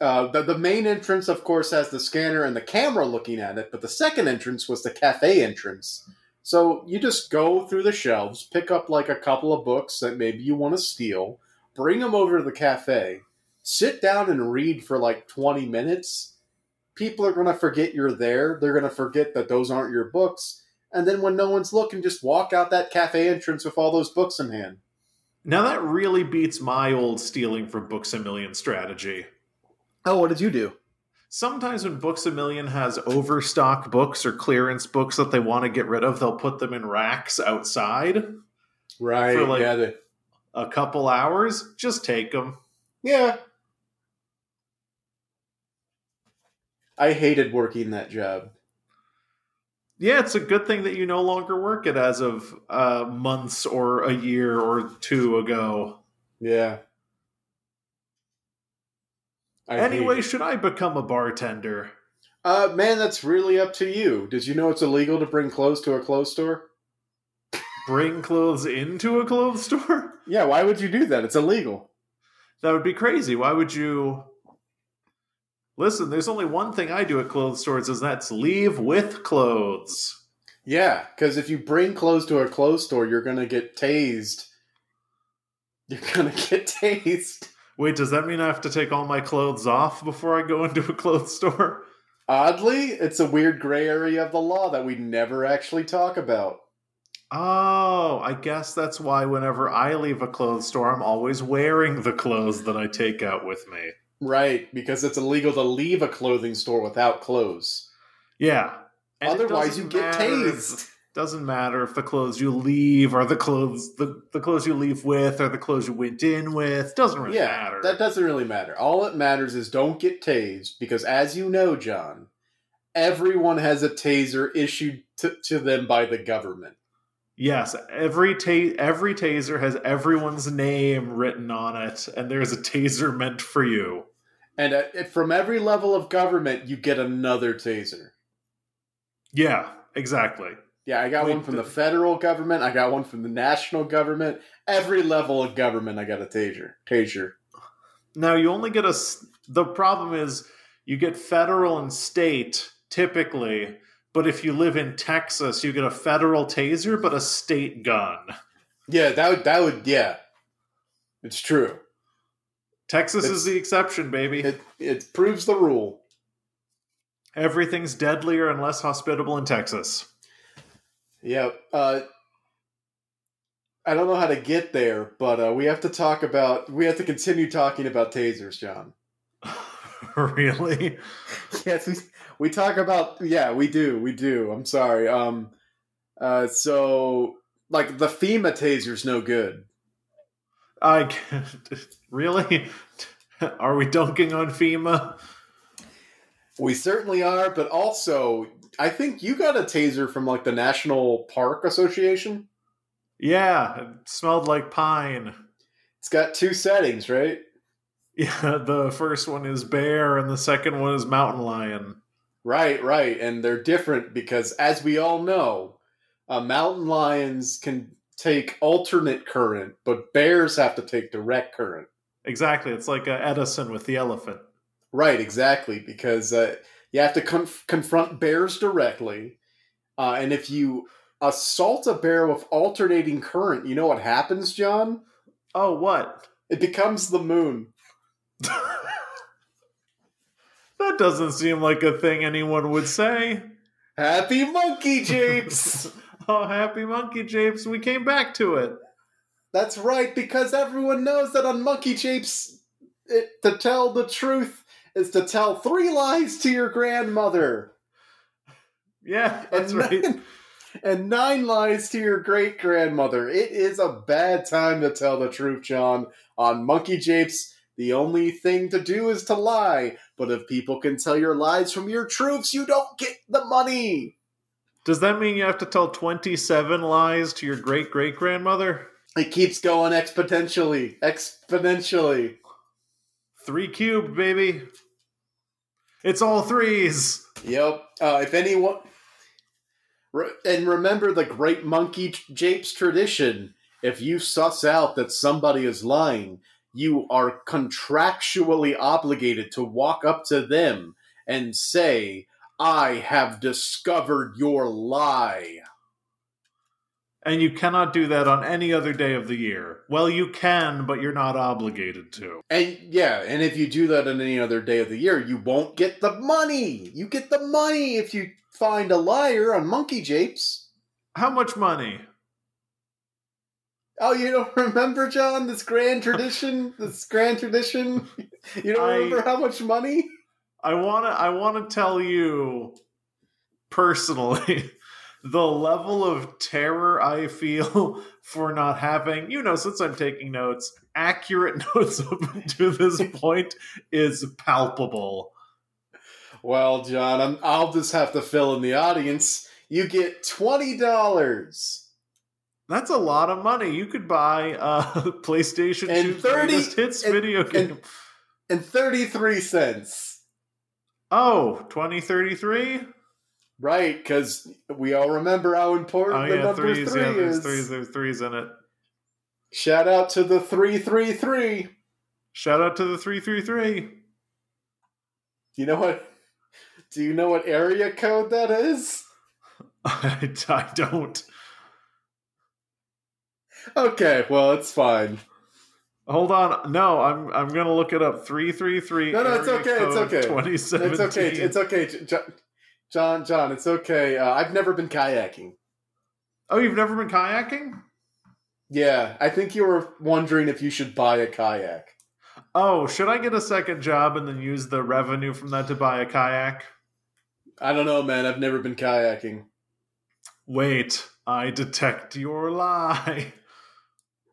Speaker 5: Uh, the, the main entrance, of course, has the scanner and the camera looking at it, but the second entrance was the cafe entrance. So you just go through the shelves, pick up like a couple of books that maybe you want to steal, bring them over to the cafe, sit down and read for like 20 minutes. People are going to forget you're there. They're going to forget that those aren't your books. And then when no one's looking, just walk out that cafe entrance with all those books in hand.
Speaker 3: Now, that really beats my old stealing from Books a Million strategy.
Speaker 5: Oh, what did you do?
Speaker 3: Sometimes when Books a Million has overstock books or clearance books that they want to get rid of, they'll put them in racks outside
Speaker 5: Right.
Speaker 3: For, like-
Speaker 5: yeah.
Speaker 3: a couple hours. Just take them.
Speaker 5: yeah. I hated working that job.
Speaker 3: Yeah, it's a good thing that you no longer work it as of uh, months or a year or two ago.
Speaker 5: Yeah. I
Speaker 3: anyway, should I become a bartender?
Speaker 5: uh, man, that's really up to you. Did you know it's illegal to bring clothes to a clothes store?
Speaker 3: Bring clothes into a clothes store?
Speaker 5: Yeah, why would you do that? It's illegal.
Speaker 3: That would be crazy. Why would you? Listen, there's only one thing I do at clothes stores, is that's leave with clothes.
Speaker 5: Yeah, because if you bring clothes to a clothes store, you're gonna get tased. You're gonna get tased.
Speaker 3: Wait, does that mean I have to take all my clothes off before I go into a clothes store?
Speaker 5: Oddly, it's a weird gray area of the law that we never actually talk about.
Speaker 3: Oh, I guess that's why whenever I leave a clothes store, I'm always wearing the clothes that I take out with me.
Speaker 5: Right, because it's illegal to leave a clothing store without clothes.
Speaker 3: Yeah. And
Speaker 5: Otherwise, you get tased.
Speaker 3: Doesn't matter if the clothes you leave are the clothes the, the clothes you leave with or the clothes you went in with. Doesn't really
Speaker 5: yeah,
Speaker 3: matter.
Speaker 5: that doesn't really matter. All that matters is don't get tased, because as you know, John, everyone has a taser issued to, to them by the government.
Speaker 3: Yes, every ta- every taser has everyone's name written on it, and there's a taser meant for you.
Speaker 5: And uh, from every level of government, you get another taser.
Speaker 3: Yeah, exactly.
Speaker 5: Yeah, I got
Speaker 3: Wait,
Speaker 5: one from the federal government. I got one from the national government. Every level of government, I got a taser. Taser.
Speaker 3: Now you only get a. The problem is you get federal and state typically, but if you live in Texas, you get a federal taser but a state gun.
Speaker 5: Yeah, that would that would yeah. It's true.
Speaker 3: Texas
Speaker 5: It's-
Speaker 3: is the exception, baby.
Speaker 5: It it proves the rule.
Speaker 3: Everything's deadlier and less hospitable in Texas.
Speaker 5: Yeah. Uh, I don't know how to get there, but uh, we have to talk about. We have to continue talking about tasers, John.
Speaker 3: really?
Speaker 5: yes, we, we talk about yeah, we do, we do. I'm sorry. Um, uh, so like the FEMA taser's no good.
Speaker 3: I really? Are we dunking on FEMA?
Speaker 5: We certainly are, but also I think you got a taser from like the National Park Association.
Speaker 3: Yeah, it smelled like pine.
Speaker 5: It's got two settings, right?
Speaker 3: Yeah, the first one is bear and the second one is mountain lion.
Speaker 5: Right, right, and they're different because, as we all know, uh, mountain lions can take alternate current, but bears have to take direct current.
Speaker 3: Exactly. It's like uh, Edison with the elephant.
Speaker 5: Right, exactly, because uh, you have to conf- confront bears directly, uh, and if you assault a bear with alternating current, you know what happens, John?
Speaker 3: Oh, what?
Speaker 5: It becomes the moon.
Speaker 3: That doesn't seem like a thing anyone would say.
Speaker 5: Happy monkey japes!
Speaker 3: oh, happy monkey japes. We came back to it.
Speaker 5: That's right, because everyone knows that on Monkey Japes, it, to tell the truth is to tell three lies to your grandmother.
Speaker 3: Yeah, that's
Speaker 5: and
Speaker 3: right.
Speaker 5: Nine, and nine lies to your great grandmother. It is a bad time to tell the truth, John. On Monkey Japes, the only thing to do is to lie. But if people can tell your lies from your truths, you don't get the money.
Speaker 3: Does that mean you have to tell 27 lies to your great great grandmother?
Speaker 5: It keeps going exponentially. Exponentially.
Speaker 3: Three cubed, baby. It's all threes.
Speaker 5: Yep. Uh, if anyone. Re- and remember the great monkey japes tradition. If you suss out that somebody is lying, you are contractually obligated to walk up to them and say, I have discovered your lie.
Speaker 3: And you cannot do that on any other day of the year. Well, you can, but you're not obligated to.
Speaker 5: And yeah, and if you do that on any other day of the year, you won't get the money. You get the money if you find a liar on Monkey Japes.
Speaker 3: How much money?
Speaker 5: Oh, you don't remember, John, this grand tradition? this grand tradition? You don't
Speaker 3: I-
Speaker 5: remember how much money?
Speaker 3: I want to I want to tell you personally the level of terror I feel for not having, you know, since I'm taking notes, accurate notes up to this point is palpable.
Speaker 5: Well, John, I'm, I'll just have to fill in the audience. You get $20.
Speaker 3: That's a lot of money. You could buy a PlayStation
Speaker 5: And
Speaker 3: 2's
Speaker 5: 30
Speaker 3: greatest hits
Speaker 5: and-
Speaker 3: video game.
Speaker 5: And 33 cents.
Speaker 3: oh, 2033?
Speaker 5: Right, because we all remember how important
Speaker 3: Oh
Speaker 5: the
Speaker 3: yeah,
Speaker 5: number
Speaker 3: threes.
Speaker 5: three
Speaker 3: yeah, there's
Speaker 5: is.
Speaker 3: threes. There's threes in it.
Speaker 5: Shout out to the 333.
Speaker 3: Shout out to the 333.
Speaker 5: You know what? Do you know what area code that is?
Speaker 3: I, I don't.
Speaker 5: Okay, well, it's fine.
Speaker 3: Hold on. No, I'm I'm gonna look it up. Three three three.
Speaker 5: No, no, it's okay, it's okay.
Speaker 3: Twenty
Speaker 5: It's okay. It's okay, John. John, it's okay. Uh, I've never been kayaking.
Speaker 3: Oh, you've never been kayaking?
Speaker 5: Yeah, I think you were wondering if you should buy a kayak.
Speaker 3: Oh, should I get a second job and then use the revenue from that to buy a kayak?
Speaker 5: I don't know, man. I've never been kayaking.
Speaker 3: Wait, I detect your lie.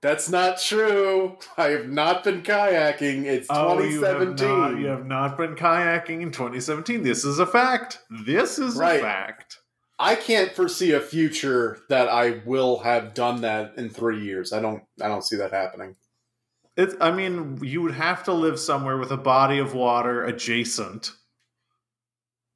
Speaker 5: That's not true. I have not been kayaking. It's
Speaker 3: Oh, you have
Speaker 5: 2017.
Speaker 3: not. You have not been kayaking in 2017. This is a fact. This is
Speaker 5: Right.
Speaker 3: a fact.
Speaker 5: I can't foresee a future that I will have done that in three years. I don't. I don't see that happening.
Speaker 3: It's. I mean, you would have to live somewhere with a body of water adjacent.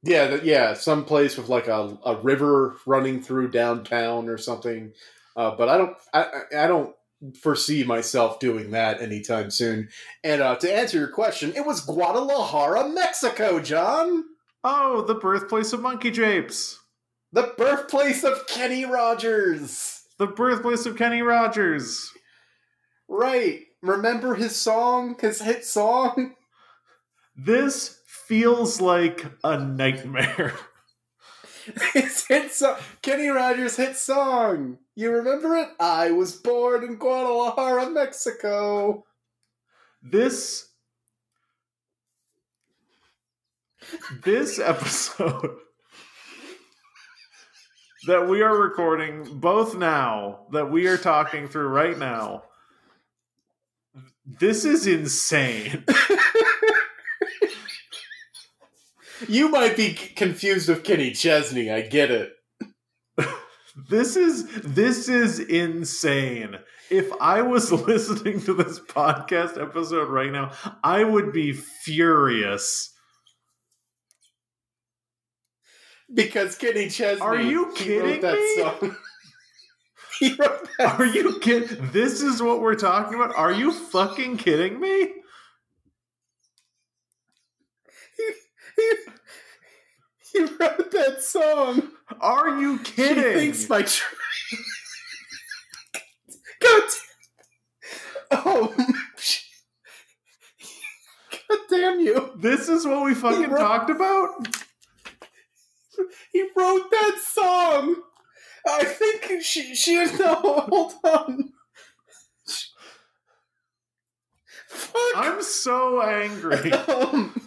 Speaker 5: Yeah, yeah, some place with like a, a river running through downtown or something. Uh, but I don't, I I don't foresee myself doing that anytime soon. And uh, to answer your question, it was Guadalajara, Mexico, John,
Speaker 3: Oh, the birthplace of monkey japes.
Speaker 5: the birthplace of Kenny Rogers.
Speaker 3: The birthplace of Kenny Rogers.
Speaker 5: Right? Remember his song, his hit song?
Speaker 3: This feels like a nightmare.
Speaker 5: his hit song, Kenny Rogers' hit song. You remember it? I was born in Guadalajara, Mexico.
Speaker 3: This this episode that we are recording both now, that we are talking through right now, this is insane.
Speaker 5: You might be confused with Kenny Chesney. I get it.
Speaker 3: This is this is insane. If I was listening to this podcast episode right now, I would be furious.
Speaker 5: Because Kenny Chesney.
Speaker 3: Are you kidding me?
Speaker 5: Song. he wrote that
Speaker 3: Are you kidding? This is what we're talking about? Are you fucking kidding me?
Speaker 5: he, wrote that song.
Speaker 3: Are you kidding?
Speaker 5: She thinks my. Tr- God. Oh. God damn you.
Speaker 3: this is what we fucking
Speaker 5: wrote-
Speaker 3: talked about?
Speaker 5: He wrote that song. I think she. She. No, hold on. Fuck.
Speaker 3: I'm so angry.
Speaker 5: Um,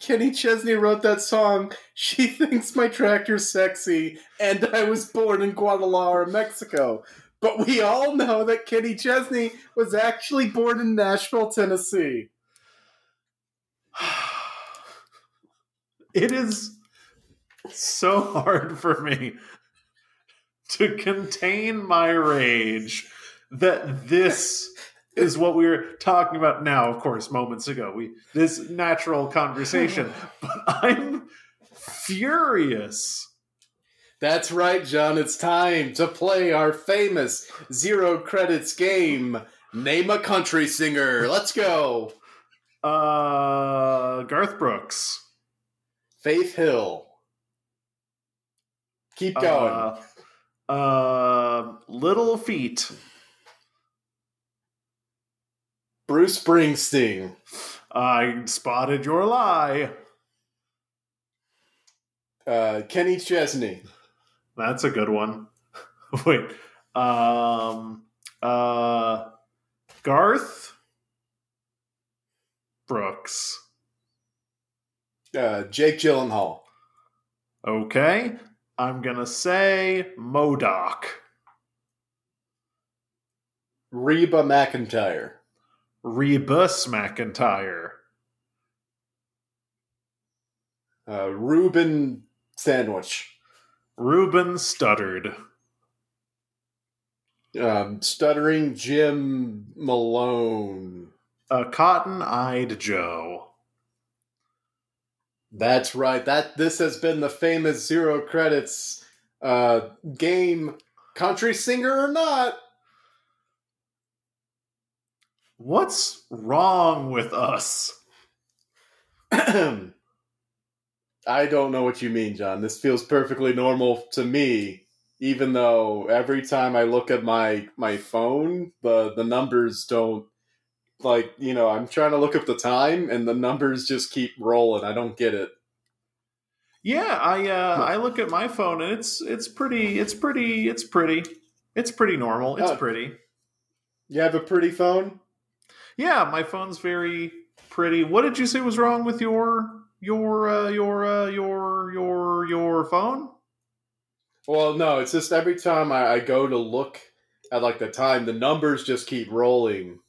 Speaker 5: Kenny Chesney wrote that song. She thinks my tractor's sexy, and I was born in Guadalajara, Mexico. But we all know that Kenny Chesney was actually born in Nashville, Tennessee.
Speaker 3: it is so hard for me to contain my rage that this is what we were talking about now of course moments ago we this natural conversation but i'm furious
Speaker 5: That's right, John. It's time to play our famous zero credits game. Name a country singer. Let's go.
Speaker 3: uh garth brooks
Speaker 5: Faith Hill. Keep going.
Speaker 3: uh, uh Little Feat
Speaker 5: Bruce Springsteen.
Speaker 3: i spotted your lie
Speaker 5: Uh, Kenny Chesney.
Speaker 3: That's a good one. Wait. Um uh Garth Brooks.
Speaker 5: Uh, Jake Gyllenhaal.
Speaker 3: Okay. I'm gonna say Modoc.
Speaker 5: Reba McEntire.
Speaker 3: Rebus McIntyre.
Speaker 5: Uh, Reuben Sandwich.
Speaker 3: Ruben Studdard.
Speaker 5: Um, Stuttering Jim Malone.
Speaker 3: A cotton eyed Joe.
Speaker 5: That's right. That this has been the famous zero credits uh, game. Country singer or not?
Speaker 3: What's wrong with us?
Speaker 5: I don't know what you mean, John. This feels perfectly normal to me, even though every time I look at my my phone, the the numbers don't like, you know, I'm trying to look up the time and the numbers just keep rolling. I don't get it.
Speaker 3: Yeah, I uh, I look at my phone and it's it's pretty it's pretty it's pretty it's pretty normal. It's
Speaker 5: Oh.
Speaker 3: pretty.
Speaker 5: You have a pretty phone?
Speaker 3: Yeah, my phone's very pretty. What did you say was wrong with your your uh, your uh, your your your phone?
Speaker 5: Well, no, it's just every time I, I go to look at like the time, the numbers just keep rolling,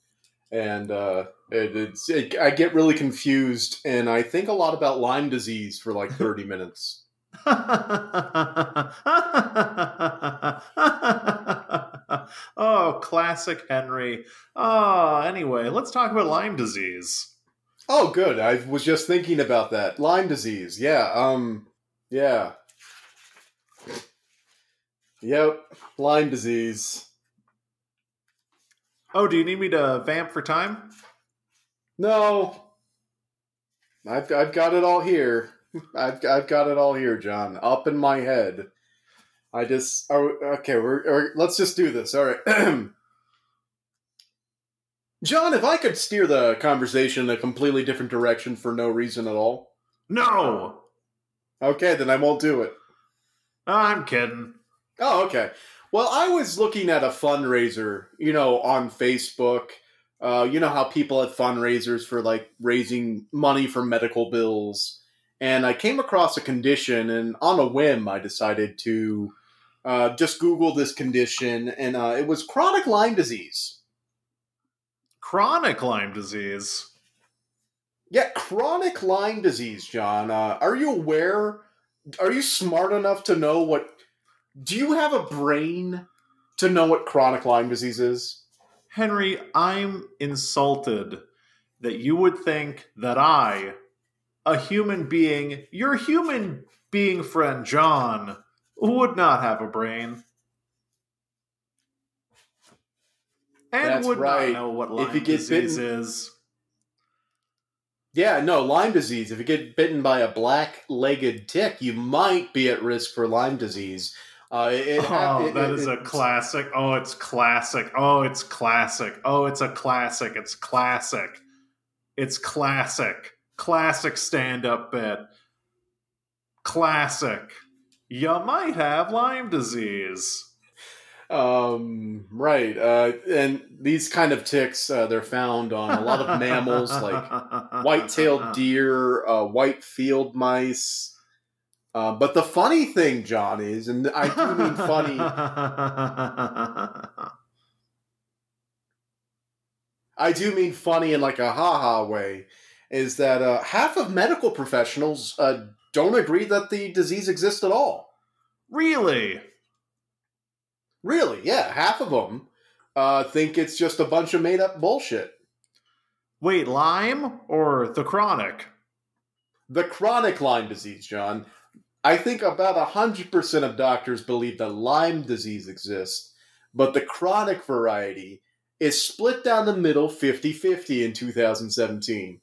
Speaker 5: and uh, it, it's it, I get really confused, and I think a lot about Lyme disease for like thirty minutes.
Speaker 3: oh, classic Henry. Oh, anyway, let's talk about Lyme disease.
Speaker 5: Oh, good. I was just thinking about that Lyme disease. Yeah. Um. Yeah. Yep. Lyme disease.
Speaker 3: Oh, do you need me to vamp for time?
Speaker 5: No. I've I've got it all here. I've I've got it all here, John. Up in my head. I just oh, okay. We're, or let's just do this. All right. John, if I could steer the conversation in a completely different direction for no reason at all,
Speaker 3: No,
Speaker 5: okay, then I won't do it.
Speaker 3: I'm kidding.
Speaker 5: Oh, okay. Well, I was looking at a fundraiser, you know, on Facebook Uh, you know how people have fundraisers for like raising money for medical bills. And I came across a condition, and on a whim, I decided to uh, just Google this condition, and uh, it was chronic Lyme disease.
Speaker 3: Chronic Lyme disease.
Speaker 5: Yeah, chronic Lyme disease, John. Uh, are you aware? Are you smart enough to know what? Do you have a brain to know what chronic Lyme disease is?
Speaker 3: Henry, I'm insulted that you would think that I, a human being, your human being friend John, would not have a brain. And
Speaker 5: That's
Speaker 3: would
Speaker 5: right.
Speaker 3: not know what
Speaker 5: If
Speaker 3: Lyme
Speaker 5: you get
Speaker 3: disease
Speaker 5: bitten-
Speaker 3: is.
Speaker 5: Yeah, no, Lyme disease. If you get bitten by a black-legged tick, you might be at risk for Lyme disease. Uh, it, it
Speaker 3: Oh,
Speaker 5: it-
Speaker 3: that
Speaker 5: it-
Speaker 3: is a classic. Oh, it's classic. Oh, it's classic. Oh, it's a classic. It's classic. It's classic. Classic stand up bit. Classic. You might have Lyme disease.
Speaker 5: Um, right. Uh, and these kind of ticks, uh, they're found on a lot of mammals like white-tailed deer, uh, white field mice. Uh, but the funny thing, John, is, and I do mean funny. I do mean funny in like a ha-ha way, is that uh, half of medical professionals uh, don't agree that the disease exists at all.
Speaker 3: really?
Speaker 5: Really, yeah, half of them uh, think it's just a bunch of made-up bullshit.
Speaker 3: Wait, Lyme or the chronic?
Speaker 5: The chronic Lyme disease, John. I think about 100% of doctors believe that Lyme disease exists, but the chronic variety is split down the middle 50 50 in 2017.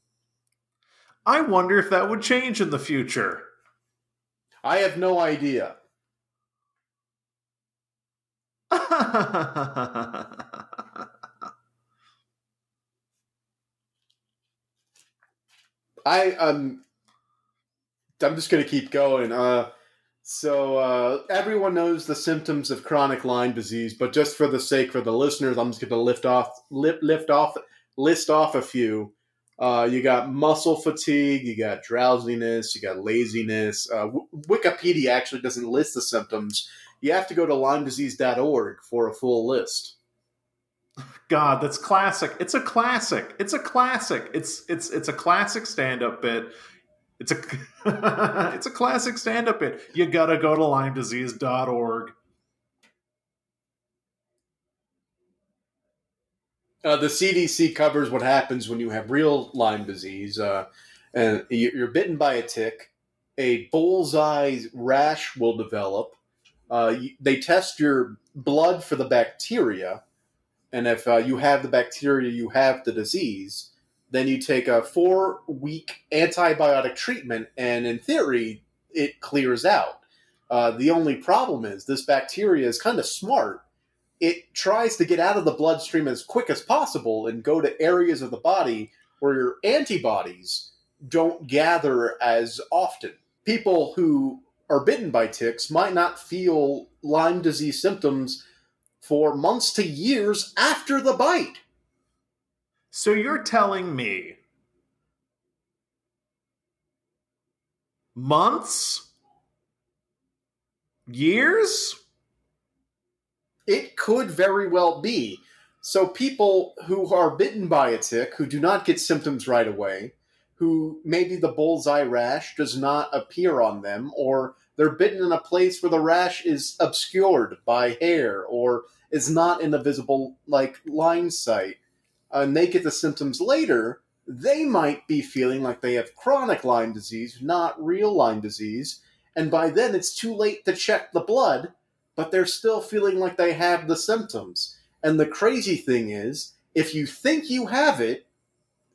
Speaker 3: I wonder if that would change in the future.
Speaker 5: I have no idea. I um I'm just gonna keep going. Uh so uh everyone knows the symptoms of chronic Lyme disease, but just for the sake for the listeners, I'm just gonna lift off lift lift off list off a few. Uh, you got muscle fatigue, you got drowsiness, you got laziness. Uh, w- Wikipedia actually doesn't list the symptoms. You have to go to LymeDisease.org for a full list.
Speaker 3: God, that's classic. It's a classic. It's a classic. It's it's it's a classic stand-up bit. It's a it's a classic stand-up bit. You gotta go to LymeDisease.org.
Speaker 5: Uh, the CDC covers what happens when you have real Lyme disease. Uh, and you- you're bitten by a tick, a bullseye rash will develop. Uh, they test your blood for the bacteria, and if uh, you have the bacteria, you have the disease. Then you take a four week antibiotic treatment, and in theory, it clears out. Uh, the only problem is this bacteria is kind of smart it tries to get out of the bloodstream as quick as possible and go to areas of the body where your antibodies don't gather as often. People who are bitten by ticks might not feel Lyme disease symptoms for months to years after the bite.
Speaker 3: So you're telling me months? Years?
Speaker 5: It could very well be. So, people who are bitten by a tick, who do not get symptoms right away, who maybe the bullseye rash does not appear on them, or they're bitten in a place where the rash is obscured by hair or is not in a visible, like, line sight, uh, and they get the symptoms later, they might be feeling like they have chronic Lyme disease, not real Lyme disease, and by then it's too late to check the blood but they're still feeling like they have the symptoms. And the crazy thing is, if you think you have it,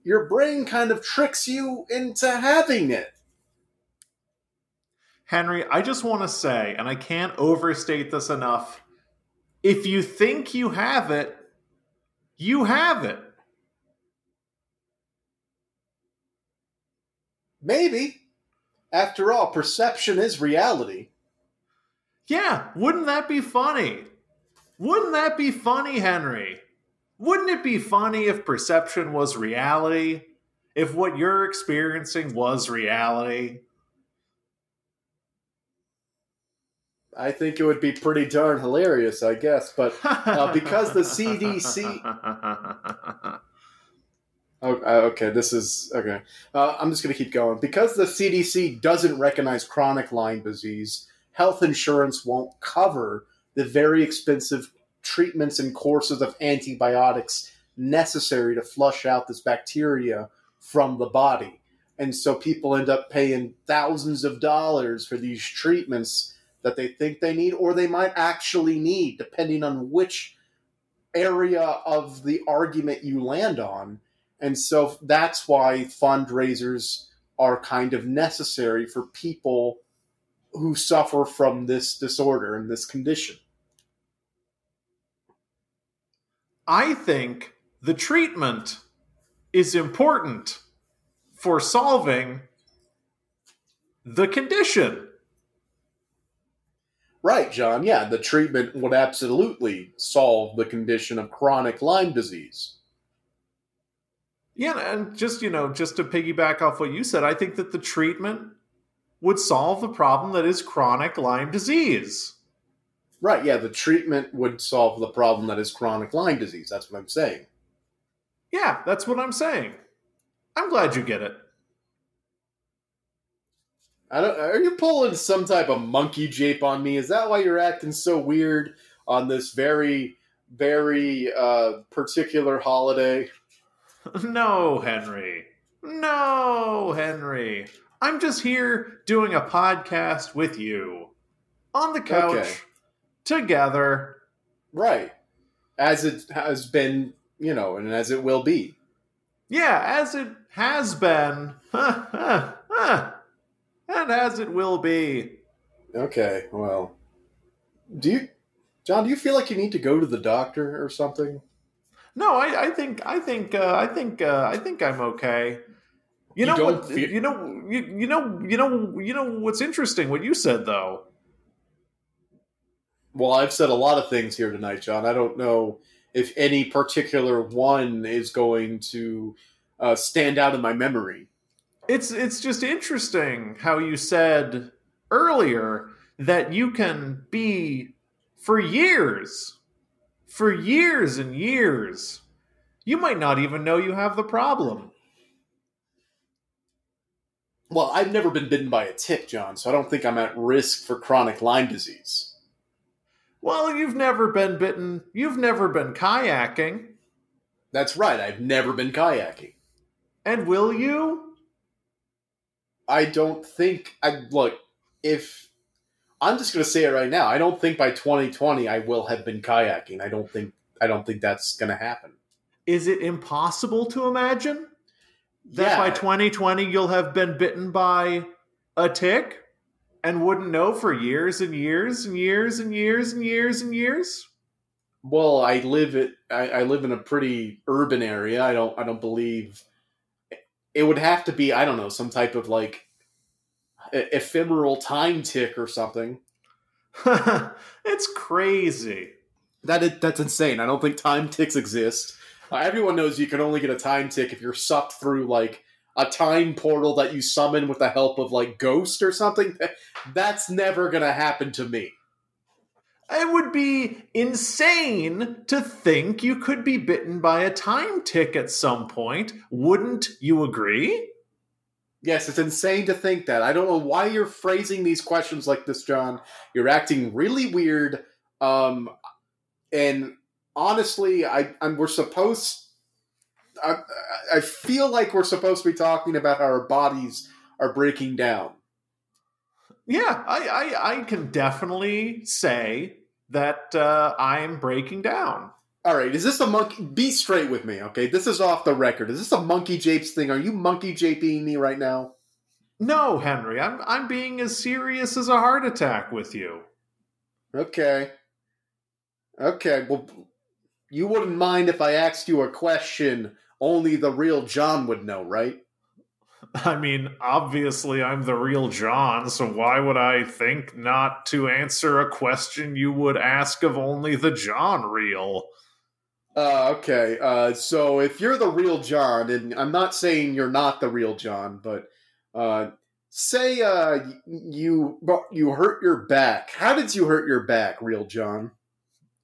Speaker 5: your brain kind of tricks you into having it.
Speaker 3: Henry, I just want to say, and I can't overstate this enough if you think you have it, you have it.
Speaker 5: Maybe. After all, perception is reality.
Speaker 3: Yeah, wouldn't that be funny? Wouldn't that be funny, Henry? Wouldn't it be funny if perception was reality? If what you're experiencing was reality?
Speaker 5: I think it would be pretty darn hilarious, I guess. But uh, because the CDC. Oh, uh, okay, this is okay. Uh, I'm just going to keep going. Because the CDC doesn't recognize chronic Lyme disease, health insurance won't cover the very expensive treatments and courses of antibiotics necessary to flush out this bacteria from the body. And so people end up paying thousands of dollars for these treatments that they think they need or they might actually need, depending on which area of the argument you land on. And so that's why fundraisers are kind of necessary for people who suffer from this disorder and this condition.
Speaker 3: I think the treatment is important for solving the condition.
Speaker 5: Right, John. Yeah, the treatment would absolutely solve the condition of chronic Lyme disease.
Speaker 3: Yeah, and just, you know, just to piggyback off what you said, I think that the treatment would solve the problem that is chronic Lyme disease.
Speaker 5: Right, yeah, the treatment would solve the problem that is chronic Lyme disease. That's what I'm saying.
Speaker 3: Yeah, that's what I'm saying. I'm glad you get it.
Speaker 5: I don't, are you pulling some type of monkey jape on me? Is that why you're acting so weird on this very, very uh, particular holiday?
Speaker 3: No, Henry. No, Henry. I'm just here doing a podcast with you on the couch
Speaker 5: Okay.
Speaker 3: together.
Speaker 5: Right. As it has been, you know, and as it will be.
Speaker 3: Yeah, as it has been, and as it will be.
Speaker 5: Okay, well. Do you, John, do you feel like you need to go to the doctor or something?
Speaker 3: No, I, I think I think uh, I think uh, I think I'm okay. You
Speaker 5: You
Speaker 3: know what?
Speaker 5: feel-
Speaker 3: You know you, you know you know you know what's interesting? What you said though.
Speaker 5: Well, I've said a lot of things here tonight, John. I don't know if any particular one is going to uh, stand out in my memory.
Speaker 3: It's it's just interesting how you said earlier that you can be for years, for years and years. You might not even know you have the problem.
Speaker 5: Well, I've never been bitten by a tick, John, so I don't think I'm at risk for chronic Lyme disease.
Speaker 3: Well, you've never been bitten. You've never been kayaking.
Speaker 5: That's right, I've never been kayaking.
Speaker 3: And will you?
Speaker 5: I don't think I look if I'm just going to say it right now. I don't think by 2020 I will have been kayaking. I don't think I don't think that's going to happen.
Speaker 3: Is it impossible to imagine that by 2020 you'll have been bitten by a tick and wouldn't know for years and years and years and years and years and years?
Speaker 5: Well, I live it. I, live in a pretty urban area. I don't. I don't believe it would have to be. I don't know some type of like ephemeral time tick or something.
Speaker 3: it's crazy.
Speaker 5: That is, that's insane. I don't think time ticks exist. Uh, everyone knows you can only get a time tick if you're sucked through like a time portal that you summon with the help of like ghost or something. That's never gonna happen to me.
Speaker 3: It would be insane to think you could be bitten by a time tick at some point. Wouldn't you agree?
Speaker 5: Yes, it's insane to think that. I don't know why you're phrasing these questions like this, John. You're acting really weird. Um, and honestly, I, I'm we're supposed. I, I feel like we're supposed to be talking about how our bodies are breaking down.
Speaker 3: Yeah, I, I, I can definitely say that uh, I'm breaking down.
Speaker 5: All right, is this a monkey? Be straight with me, okay? This is off the record. Is this a monkey japes thing? Are you monkey japing me right now?
Speaker 3: No, Henry, I'm I'm being as serious as a heart attack with you.
Speaker 5: Okay. Okay, well, you wouldn't mind if I asked you a question only the real John would know, right?
Speaker 3: I mean, obviously, I'm the real John, so why would I think not to answer a question you would ask of only the John real?
Speaker 5: Uh, okay, uh, so if you're the real John, and I'm not saying you're not the real John, but uh, say uh, you you hurt your back. How did you hurt your back, real John?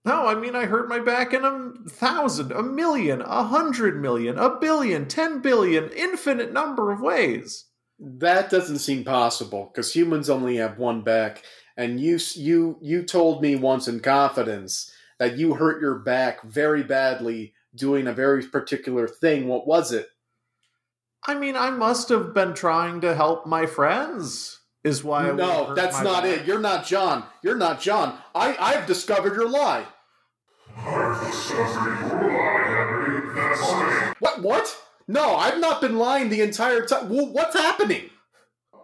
Speaker 3: No, I mean I hurt my back in a thousand, a million, a hundred million, a billion, ten billion, infinite number of ways.
Speaker 5: That doesn't seem possible because humans only have one back, and you you you told me once in confidence that you hurt your back very badly doing a very particular thing. What was it?
Speaker 3: I mean, I must have been trying to help my friends. Is why I
Speaker 5: no, that's not
Speaker 3: back.
Speaker 5: it. You're not John. You're not John. I I've discovered your lie. What? What? No, I've not been lying the entire time. Well, what's happening?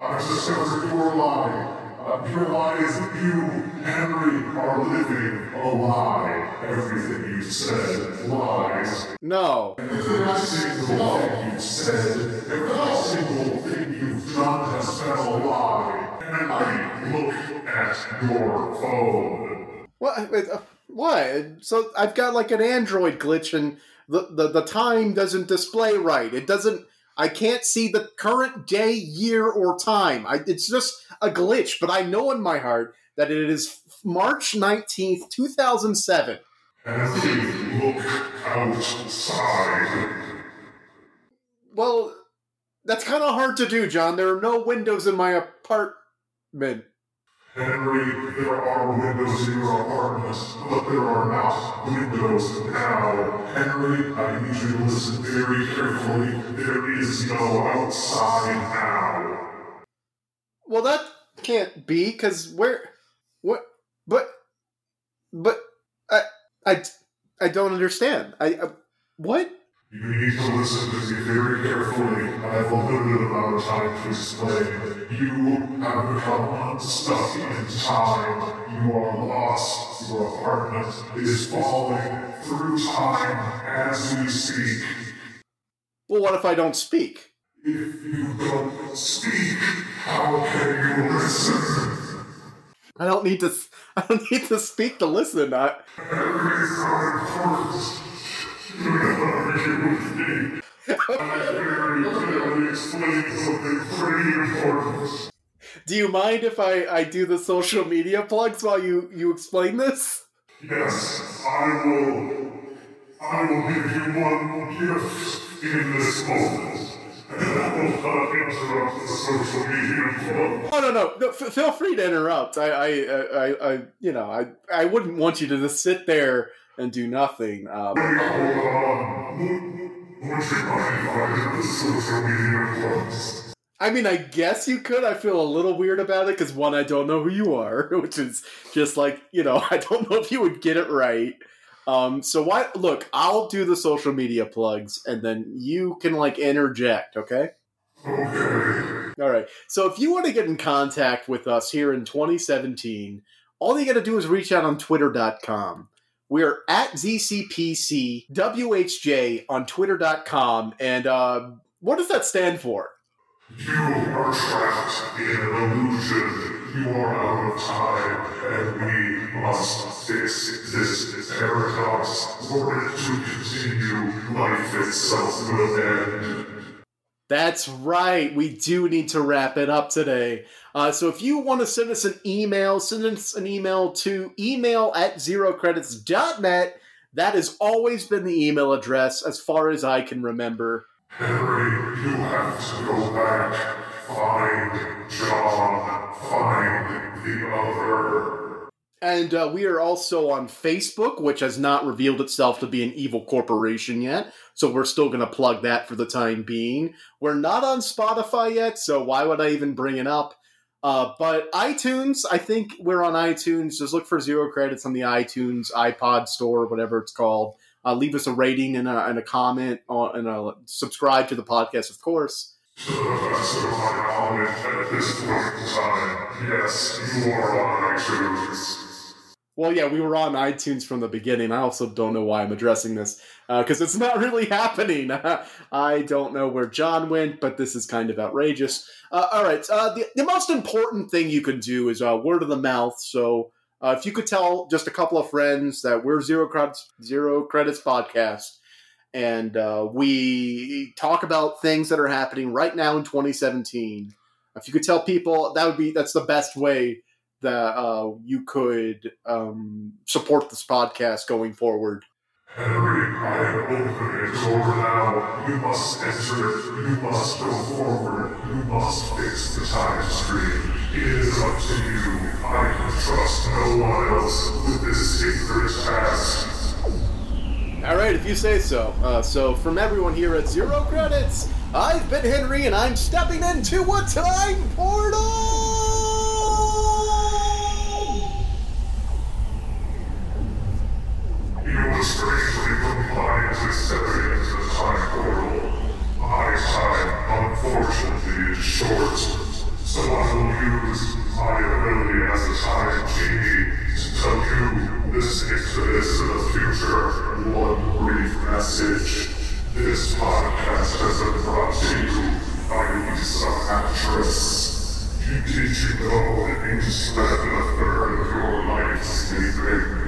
Speaker 7: I've discovered your lie. Uh, your lie is that you, Henry, are living a lie. Everything you said lies.
Speaker 5: No.
Speaker 7: Every single thing you've said, every single thing you've done has been a lie. Henry, look at your phone.
Speaker 5: What? wait, uh, What? So I've got like an Android glitch, and the, the the time doesn't display right. It doesn't. I can't see the current day, year, or time. I, it's just a glitch. But I know in my heart that it is March nineteenth, two thousand seven.
Speaker 7: Henry, look outside.
Speaker 5: Well, that's kind of hard to do, John. There are no windows in my apartment.
Speaker 7: Henry, there are windows in your apartment, but there are not windows now. Henry, I need you to listen very carefully. There is no outside now.
Speaker 5: Well, that can't be because where, what, but, but I, I, I don't understand. I, uh, what?
Speaker 7: You need to listen to me very carefully. I have a limited amount of time to explain. You have become unstuck in time. You are lost. Your apartment is falling through time as we speak.
Speaker 5: Well, what if I don't speak?
Speaker 7: If you don't speak, how can you listen?
Speaker 5: I don't need to. I don't need to speak to listen. I,
Speaker 7: not important. You argue with me. I very clearly explained something pretty important.
Speaker 5: do you mind if I, I do the social media plugs while you you explain this?
Speaker 7: Yes, I will. I will give you one more gift in this moment. And I will not interrupt the social media plug.
Speaker 5: Oh no no no! F- feel free to interrupt. I I, I I you know I I wouldn't want you to just sit there and do nothing. Um,
Speaker 7: Wait, hold on. Would you mind if I did the social media plugs?
Speaker 5: I mean, I guess you could. I feel a little weird about it because one, I don't know who you are, which is just like you know, I don't know if you would get it right. Um, so why? Look, I'll do the social media plugs, and then you can like interject. Okay.
Speaker 7: Okay.
Speaker 5: All right. So if you want to get in contact with us here in 2017, all you got to do is reach out on twitter.com. We're at ZCPCWHJ on twitter.com. And uh, what does that stand for?
Speaker 7: You are trapped in an illusion. You are out of time, and we must fix this paradox. For it to continue, life itself will end.
Speaker 5: That's right. We do need to wrap it up today. Uh, so if you want to send us an email, send us an email to email at zerocredits.net. That has always been the email address as far as I can remember.
Speaker 7: Henry, you have to go back. Find John. Find the other.
Speaker 5: And uh, we are also on Facebook, which has not revealed itself to be an evil corporation yet. So we're still going to plug that for the time being. We're not on Spotify yet, so why would I even bring it up? Uh, but iTunes, I think we're on iTunes. Just look for zero credits on the iTunes, iPod store, whatever it's called. Uh, leave us a rating and a, and a comment on, and a, subscribe to the podcast, of course.
Speaker 7: At this point in time, yes, you are on iTunes.
Speaker 5: Well, yeah, we were on iTunes from the beginning. I also don't know why I'm addressing this because it's not really happening. I don't know where John went, but this is kind of outrageous. Uh, all right, uh, the, the most important thing you can do is uh, word of the mouth. So Uh, if you could tell just a couple of friends that we're Zero Credits, Zero Credits Podcast, and uh, we talk about things that are happening right now in 2017. If you could tell people, that would be that's the best way that uh, you could um, support this podcast going forward.
Speaker 7: Henry, I am opening a over now. You must enter it. You must go forward. You must fix the time stream. It is up to you. I can trust no one else with this sacred task.
Speaker 5: All right, if you say so. Uh, so, from everyone here at Zero Credits, I've been Henry, and I'm stepping into a time portal.
Speaker 7: Were strangely compliant into the time portal. My time, unfortunately, is short. So I will use my ability as a time genie to tell you this exodus to the future one brief message. This podcast has been brought to you by Leesa Mattress. Did you know that you spend a third of your life sleeping?